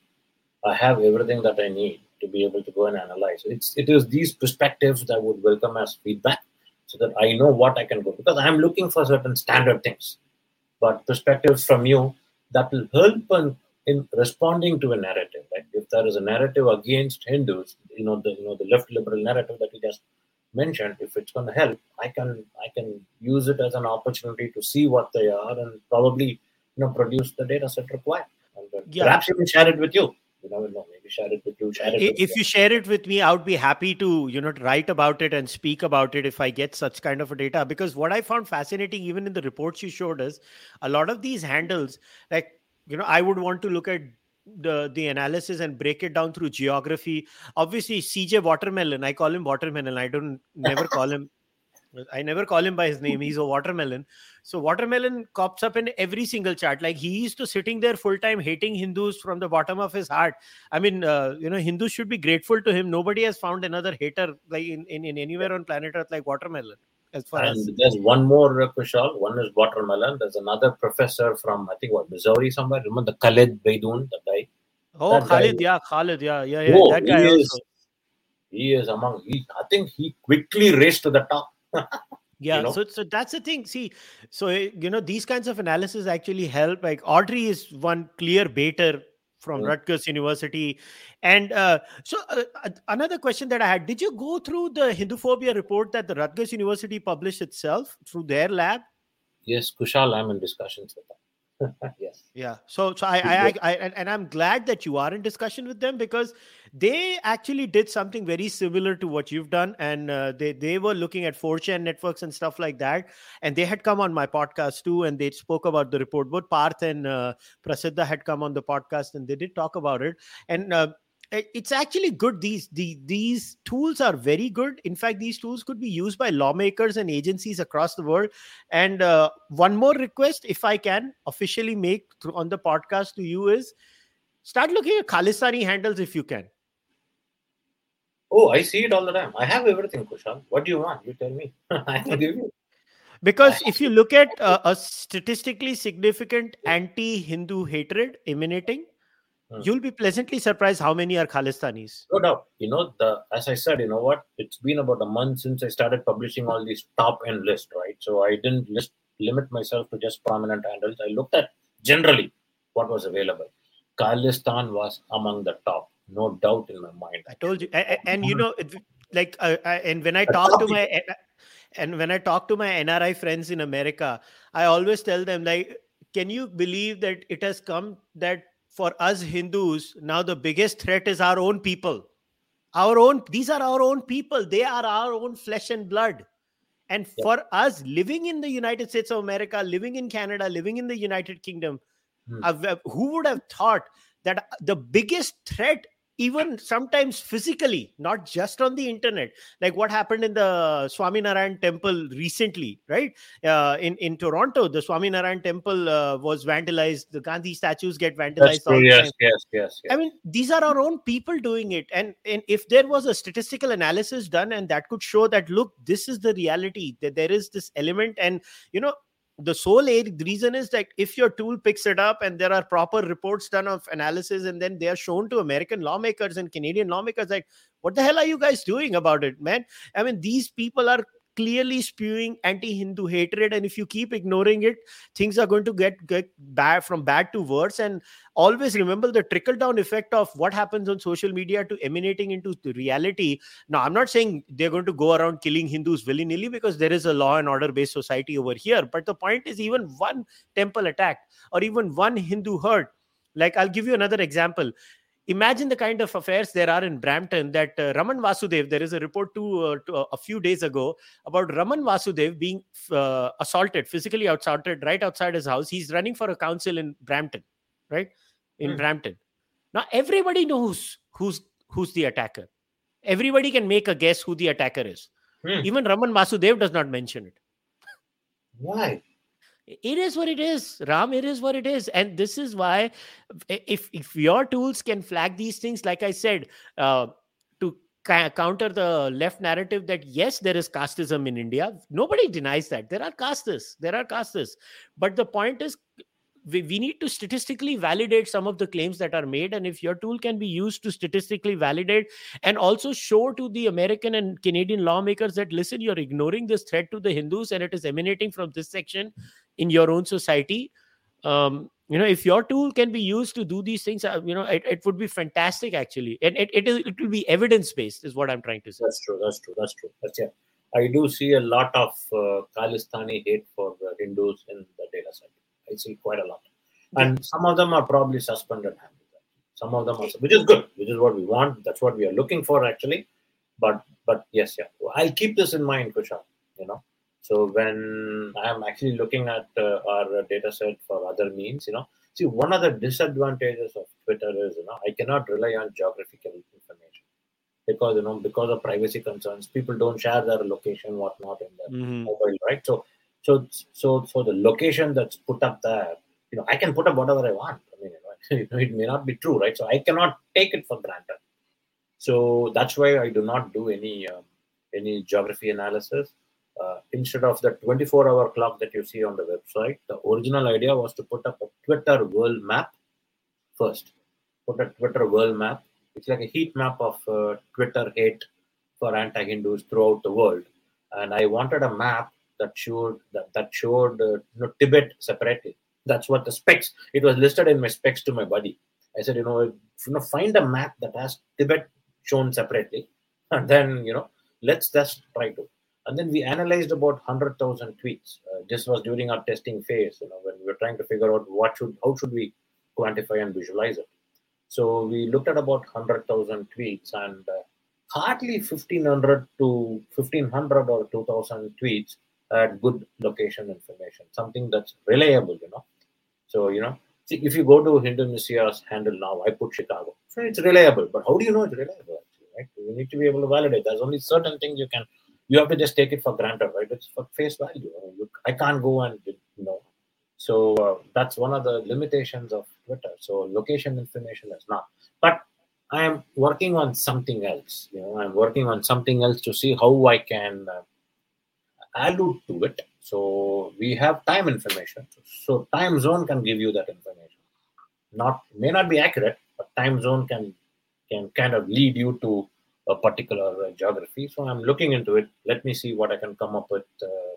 I have everything that i need to be able to go and analyze. It's it is these perspectives that would welcome as feedback so that I know what I can go because I'm looking for certain standard things. But perspectives from you that will help in, in responding to a narrative. Right? If there is a narrative against Hindus, you know the you know the left liberal narrative that you just mentioned, if it's going to help, I can I can use it as an opportunity to see what they are and probably you know produce the data set required. And uh, yeah. perhaps even share it with you you never know. Maybe share it with you. Share it if you share it with me, I would be happy to you know write about it and speak about it if I get such kind of a data. Because what I found fascinating, even in the reports you showed us, a lot of these handles, like you know, I would want to look at the the analysis and break it down through geography. Obviously, CJ Watermelon, I call him Watermelon. I don't never call him I never call him by his name. He's a watermelon. So watermelon cops up in every single chart. Like he used to sitting there full time hating Hindus from the bottom of his heart. I mean, uh, you know, Hindus should be grateful to him. Nobody has found another hater like in, in, in anywhere on planet Earth like watermelon. As far and as there's one more uh, Kushal. One is watermelon. There's another professor from I think what Missouri somewhere. Remember the Khalid Beydoun, the guy. Oh, that Khalid, guy. yeah, Khalid, yeah, yeah, yeah. Oh, that guy he is, also. He is among. He, I think he quickly raced to the top yeah you know? so so that's the thing see so eh, you know these kinds of analysis actually help like audrey is one clear baiter from Mm. rutgers university and uh, so uh, uh, another question that i had did you go through the hinduphobia report that the rutgers university published itself through their lab yes kushal i'm in discussions with them yes. Yeah. So so I, I, I, I and, i'm glad that you are in discussion with them because they actually did something very similar to what you've done. And uh, they they were looking at 4chan networks and stuff like that. And they had come on my podcast too and they spoke about the report. Both parth and uh, prasiddha had come on the podcast and they did talk about it. And uh, it's actually good. These the these tools are very good. In fact these tools could be used by lawmakers and agencies across the world. And uh, one more request if i can officially make through, on the podcast to you is start looking at khalistani handles if you can. Oh i see it all the time. I have everything kushal. What do you want? You tell me. I give you. Because if you look at uh, a statistically significant anti-hindu hatred emanating Hmm. you'll be pleasantly surprised how many are khalistanis No doubt. You know, the as I said, you know what? It's been about a month since I started publishing all these top end list, right? So I didn't list limit myself to just prominent handles. I looked at generally what was available. Khalistan was among the top, no doubt in my mind. I told you, A- a- and you Mhm. know, it- like, uh, I, and when I talk to my, and when I talk to my NRI friends in America, I always tell them, like, can you believe that it has come that for us Hindus now the biggest threat is our own people, our own. These are our own people. They are our own flesh and blood. And Yeah. for us living in the United States of America, living in Canada, living in the United Kingdom, Hmm. uh, who would have thought that the biggest threat even sometimes physically not just on the internet like what happened in the swaminarayan temple recently right uh, in in toronto the swaminarayan temple uh, was vandalized the gandhi statues get vandalized all true. Yes, yes, yes, yes. I mean, these are our own people doing it. And, and if there was a statistical analysis done and that could show that, look, this is the reality, that there is this element. And, you know, the sole reason is that if your tool picks it up and there are proper reports done of analysis and then they are shown to American lawmakers and Canadian lawmakers, like, what the hell are you guys doing about it, man? I mean, these people are clearly spewing anti-Hindu hatred, and if you keep ignoring it, things are going to get, get bad from bad to worse. And always remember the trickle down effect of what happens on social media to emanating into reality. Now, I'm not saying they're going to go around killing Hindus willy nilly because there is a law and order based society over here. But the point is, even one temple attack or even one Hindu hurt. Like, I'll give you another example. Imagine the kind of affairs there are in Brampton that uh, Raman Vasudev, there is a report to, uh, to a few days ago about Raman Vasudev being uh, assaulted, physically assaulted right outside his house. He's running for a council in Brampton, right? In Hmm. Brampton. Now everybody knows who's who's the attacker. Everybody can make a guess who the attacker is. Hmm. Even Raman Vasudev does not mention it. Why? It is what it is, Ram. It is what it is, and this is why, if if your tools can flag these things, like I said, uh, to counter the left narrative that yes, there is casteism in India. Nobody denies that there are castes, there are castes, but the point is. We, we need to statistically validate some of the claims that are made and if your tool can be used to statistically validate and also show to the american and canadian lawmakers that listen you're ignoring this threat to the hindus and it is emanating from this section in your own society um, you know if your tool can be used to do these things uh, you know it, it would be fantastic actually and it, it, is, it will be evidence based is what i'm trying to say That's true. That's true. That's true. That's yeah. I do see a lot of uh, Khalistani hate for the Hindus in the data set. I see quite a lot, and some of them are probably suspended. Some of them are, which is good, which is what we want. That's what we are looking for actually. But but yes, yeah. I'll keep this in mind, Kushal. You know, so when I am actually looking at uh, our data set for other means, you know, see one of the disadvantages of Twitter is you know I cannot rely on geographical information because you know because of privacy concerns, people don't share their location, whatnot in their Mhm. mobile, right? So so so so the location that's put up there, you know, I can put up whatever I want. I mean, you know, it may not be true, right? So I cannot take it for granted. So that's why I do not do any um, any geography analysis. Uh, instead of the 24-hour clock that you see on the website, the original idea was to put up a Twitter world map first. Put a Twitter world map. It's like a heat map of uh, Twitter hate for anti-Hindus throughout the world. And I wanted a map that showed that, that showed uh, you know, Tibet separately. That's what the specs. It was listed in my specs to my buddy. I said, you know, you know, find a map that has Tibet shown separately, and then you know, let's just try to. And then we analyzed about hundred thousand tweets. Uh, this was during our testing phase. You know, when we were trying to figure out what should, how should we quantify and visualize it. So we looked at about hundred thousand tweets and. Uh, hardly 1500 to 1500 or 2000 tweets at good location information something that's reliable you know so you know see, if you go to Hindumisia's handle now i put chicago so it's reliable but how do you know it's reliable actually, right you need to be able to validate there's only certain things you can you have to just take it for granted right it's for face value you, i can't go and you know so uh, that's one of the limitations of twitter so location information is not but I am working on something else. You know, I'm working on something else to see how I can uh, allude to it. So we have time information. So time zone can give you that information. Not may not be accurate, but time zone can can kind of lead you to a particular geography. So I'm looking into it. Let me see what I can come up with. Uh,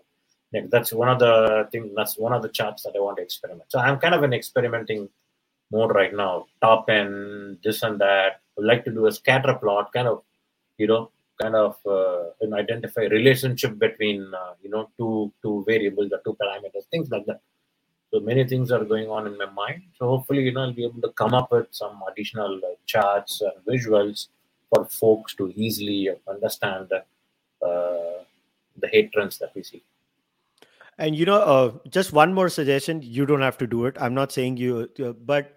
next. That's one of the things. That's one of the charts that I want to experiment. So I'm kind of an experimenting mode right now. Top end, this and that. I like to do a scatter plot, kind of, you know, kind of uh, identify relationship between uh, you know two two variables or two parameters, things like that. So many things are going on in my mind. So hopefully, you know, I'll be able to come up with some additional uh, charts and visuals for folks to easily understand uh, the hate trends that we see. And you know, uh, just one more suggestion. You don't have to do it. I'm not saying you, uh, but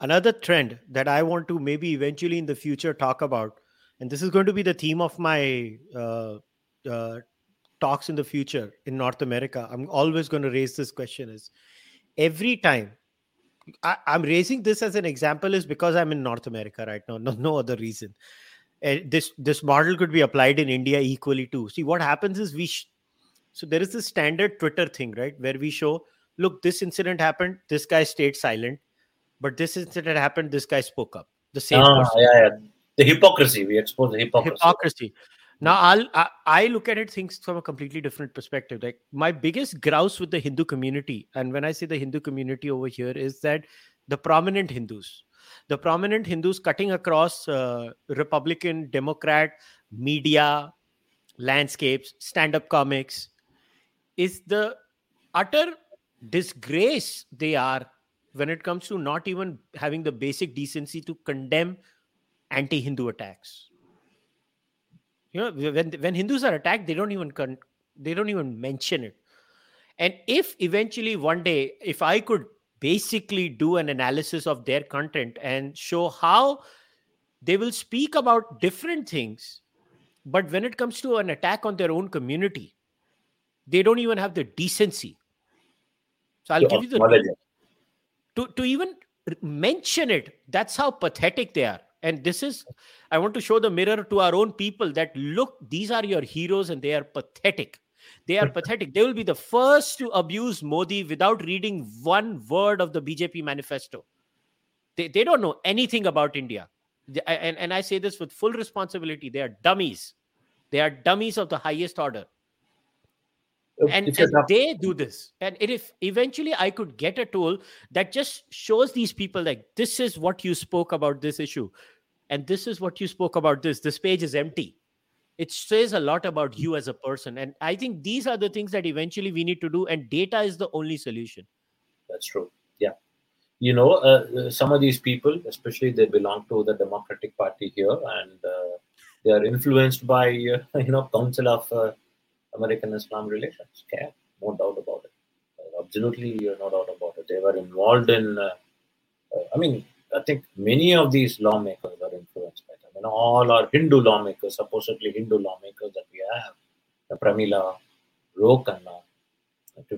another trend that I want to maybe eventually in the future talk about, and this is going to be the theme of my uh, uh, talks in the future in North America. I'm always going to raise this question: is every time I, am raising this as an example is because I'm in North America right now. No, no other reason. Uh, this this model could be applied in India equally too. See what happens is we. Sh- so there is this standard Twitter thing, right, where we show, look, this incident happened. This guy stayed silent but this incident happened. This guy spoke up. The same ah, person. Yeah, yeah. The hypocrisy. We expose the hypocrisy. Hypocrisy. Now, I'll I, I, look at it things from a completely different perspective. Like my biggest grouse with the Hindu community, and when I say the Hindu community over here, is that the prominent Hindus, the prominent Hindus cutting across uh, Republican, Democrat, media, landscapes, stand-up comics, is the utter disgrace they are when it comes to not even having the basic decency to condemn anti-Hindu attacks. You know, when when Hindus are attacked, they don't even con- they don't even mention it. And if eventually one day, if I could basically do an analysis of their content and show how they will speak about different things, but when it comes to an attack on their own community, they don't even have the decency. So I'll give you the knowledge. to to even mention it that's how pathetic they are and this is i want to show the mirror to our own people that look these are your heroes and they are pathetic. They are pathetic. They will be the first to abuse modi without reading one word of the bjp manifesto. They, they don't know anything about india. And, and i say this with full responsibility. They are dummies. They are dummies of the highest order and, and they do this and if eventually i could get a tool that just shows these people like this is what you spoke about this issue and this is what you spoke about this this page is empty. It says a lot about you as a person and i think these are the things that eventually we need to do and data is the only solution. That's true. Yeah. You know uh, uh some of these people especially they belong to the democratic party here and uh, they are influenced by uh, you know council of uh, American Islam relations. Okay, no doubt about it. Absolutely, you no doubt about it. They were involved in. Uh, uh, I mean, I think many of these lawmakers are influenced by them. You know, all our Hindu lawmakers, supposedly Hindu lawmakers that we have, the Pramila, Ro Khanna,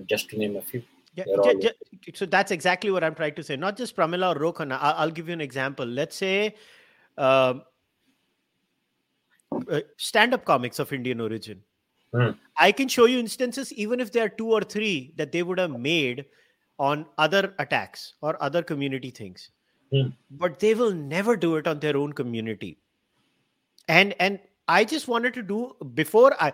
just to name a few. Yeah, so that's exactly what I'm trying to say. Not just Pramila or. I'll, I'll give you an example. Let's say uh, uh stand-up comics of Indian origin. Mm. I can show you instances, even if there are two or three, that they would have made on other attacks or other community things. Mm. But they will never do it on their own community. And and I just wanted to do before I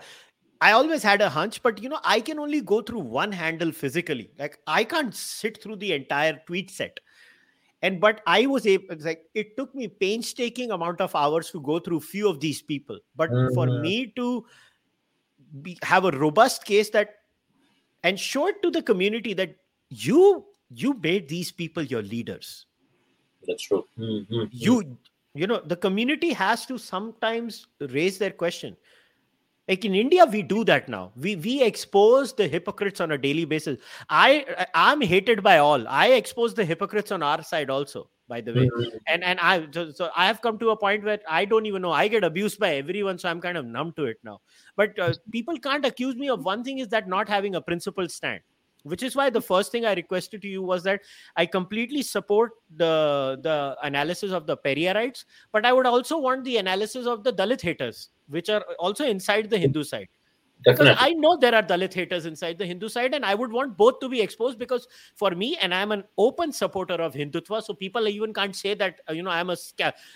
I always had a hunch, but you know, I can only go through one handle physically. Like I can't sit through the entire tweet set. And but I was able like it took me painstaking amount of hours to go through few of these people. But mm-hmm. for me to be, have a robust case that and show it to the community that you you made these people your leaders. That's true. Mm-hmm. You you know the community has to sometimes raise their question like in india we do that now we we expose the hypocrites on a daily basis i i'm hated by all i expose the hypocrites on our side also by the way mm-hmm. and and i so, so, i have come to a point where i don't even know i get abused by everyone so i'm kind of numb to it now but uh, people can't accuse me of one thing is that not having a principled stand which is why the first thing i requested to you was that i completely support the the analysis of the periyarites but i would also want the analysis of the dalit haters which are also inside the Hindu side. Definitely. Because I know there are Dalit haters inside the Hindu side, and I would want both to be exposed because for me, and I'm an open supporter of Hindutva, so people even can't say that uh, you know I'm a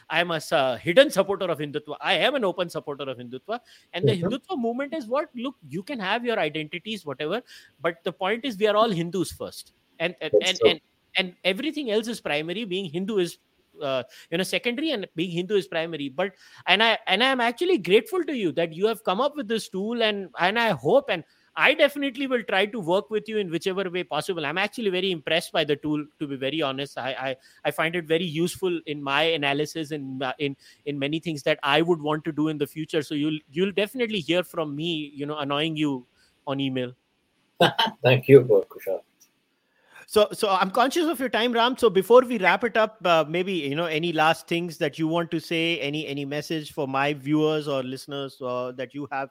I'm a uh, hidden supporter of Hindutva. I am an open supporter of Hindutva, and the mm-hmm. Hindutva movement is what look you can have your identities, whatever, but the point is we are all Hindus first, and and and, and, and everything else is primary. Being Hindu is uh, you know secondary and being hindu is primary but and i and i'm actually grateful to you that you have come up with this tool and and i hope and I definitely will try to work with you in whichever way possible. I'm actually very impressed by the tool, to be very honest. I I, I find it very useful in my analysis and in, in in many things that I would want to do in the future. So you'll you'll definitely hear from me, you know, annoying you on email. Thank you, Kushal. So, so I'm conscious of your time, Ram. So before we wrap it up, uh, maybe you know any last things that you want to say, any any message for my viewers or listeners uh, that you have.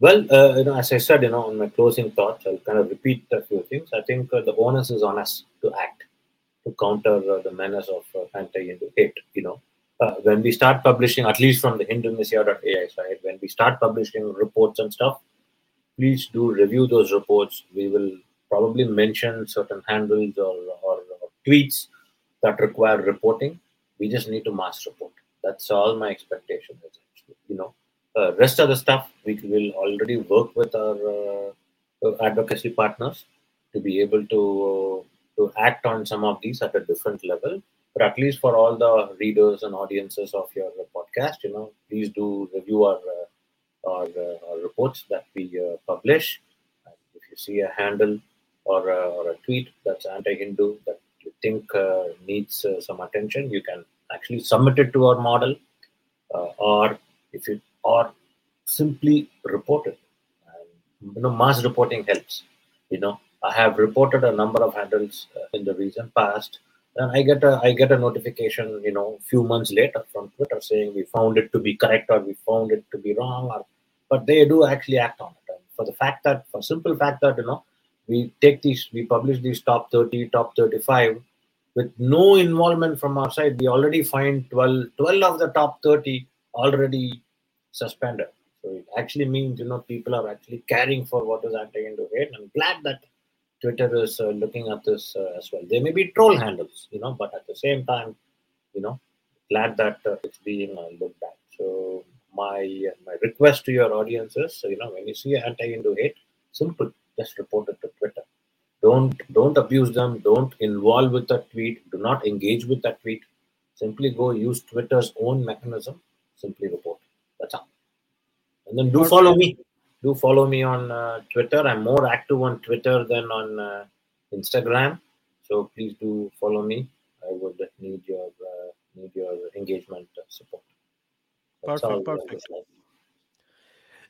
Well, uh, you know, as I said, you know, on my closing thoughts, I'll kind of repeat a few things. I think uh, the onus is on us to act to counter uh, the menace of uh, anti-Hindu hate. You know, when we start publishing, at least from the Hindumisia.ai side, when we start publishing reports and stuff, please do review those reports. We will probably mention certain handles or, or, or tweets that require reporting. We just need to mass report. That's all my expectation is. Actually. You know, uh, rest of the stuff we will already work with our uh, advocacy partners to be able to to act on some of these at a different level. But at least for all the readers and audiences of your podcast, you know, please do review our uh, our, uh, our, reports that we uh, publish. If you see a handle or a, or a tweet that's anti-Hindu that you think uh, needs uh, some attention, you can actually submit it to our model, uh, or if you or simply report it. And, you know, mass reporting helps. You know, I have reported a number of handles uh, in the recent past, and I get a I get a notification, you know, few months later from Twitter saying we found it to be correct or we found it to be wrong, or but they do actually act on it. And for the fact that, for simple fact that you know we take these, we publish these top 30, top 35 with no involvement from our side. We already find 12, 12 of the top 30 already suspended. So it actually means, you know, people are actually caring for what is anti-Hindu hate. I'm glad that Twitter is uh, looking at this uh, as well. They may be troll handles, you know, but at the same time, you know, glad that uh, it's being uh, looked at. So my my request to your audience is, you know, when you see anti-Hindu hate, simple just report it to Twitter. Don't don't abuse them. Don't involve with that tweet. Do not engage with that tweet. Simply go use Twitter's own mechanism. Simply report. That's all. And then do follow me. Do follow me on uh, Twitter. I'm more active on Twitter than on uh, Instagram. So please do follow me. I would need your uh, need your engagement support. That's perfect. Perfect.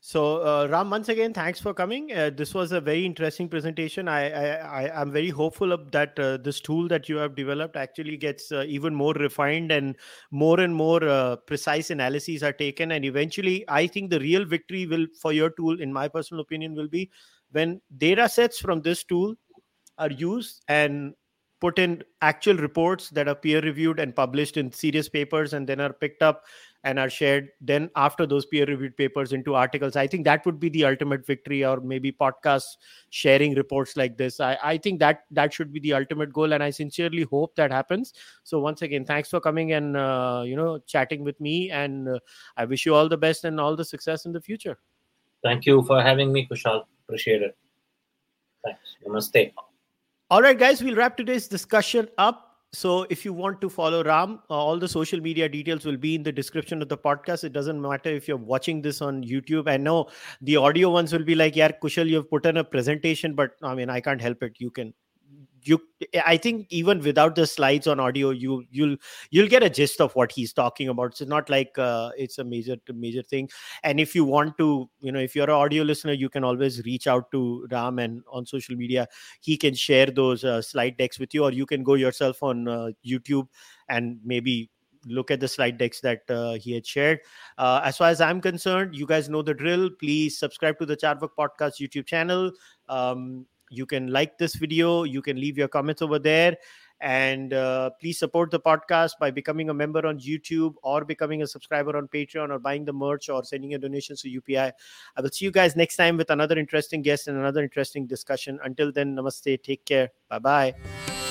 So uh, Ram, once again, thanks for coming. Uh, this was a very interesting presentation. I I, am very hopeful that uh, this tool that you have developed actually gets uh, even more refined and more and more uh, precise analyses are taken. And eventually, I think the real victory will for your tool, in my personal opinion, will be when data sets from this tool are used and put in actual reports that are peer reviewed and published in serious papers and then are picked up and are shared then after those peer reviewed papers into articles. I think that would be the ultimate victory or maybe podcasts sharing reports like this. I, I think that that should be the ultimate goal and i sincerely hope that happens. So once again thanks for coming and uh, you know chatting with me and uh, i wish you all the best and all the success in the future. Thank you for having me kushal. Appreciate it. Thanks. Namaste. All right guys we'll wrap today's discussion up so if you want to follow ram uh, all the social media details will be in the description of the podcast. It doesn't matter if you're watching this on youtube. I know the audio ones will be like yeah kushal you've put in a presentation but i mean i can't help it. You can you i think even without the slides on audio you you'll you'll get a gist of what he's talking about it's not like uh, it's a major major thing and if you want to you know if you're an audio listener you can always reach out to ram and on social media he can share those uh, slide decks with you or you can go yourself on uh, youtube and maybe look at the slide decks that uh, he had shared. Uh, as far as I'm concerned, you guys know the drill. Please subscribe to the Charvak Podcast YouTube channel. Um, you can like this video you can leave your comments over there. And uh, please support the podcast by becoming a member on youtube or becoming a subscriber on patreon or buying the merch or sending a donation to upi i. Will see you guys next time with another interesting guest and another interesting discussion. Until then namaste. Take care. Bye bye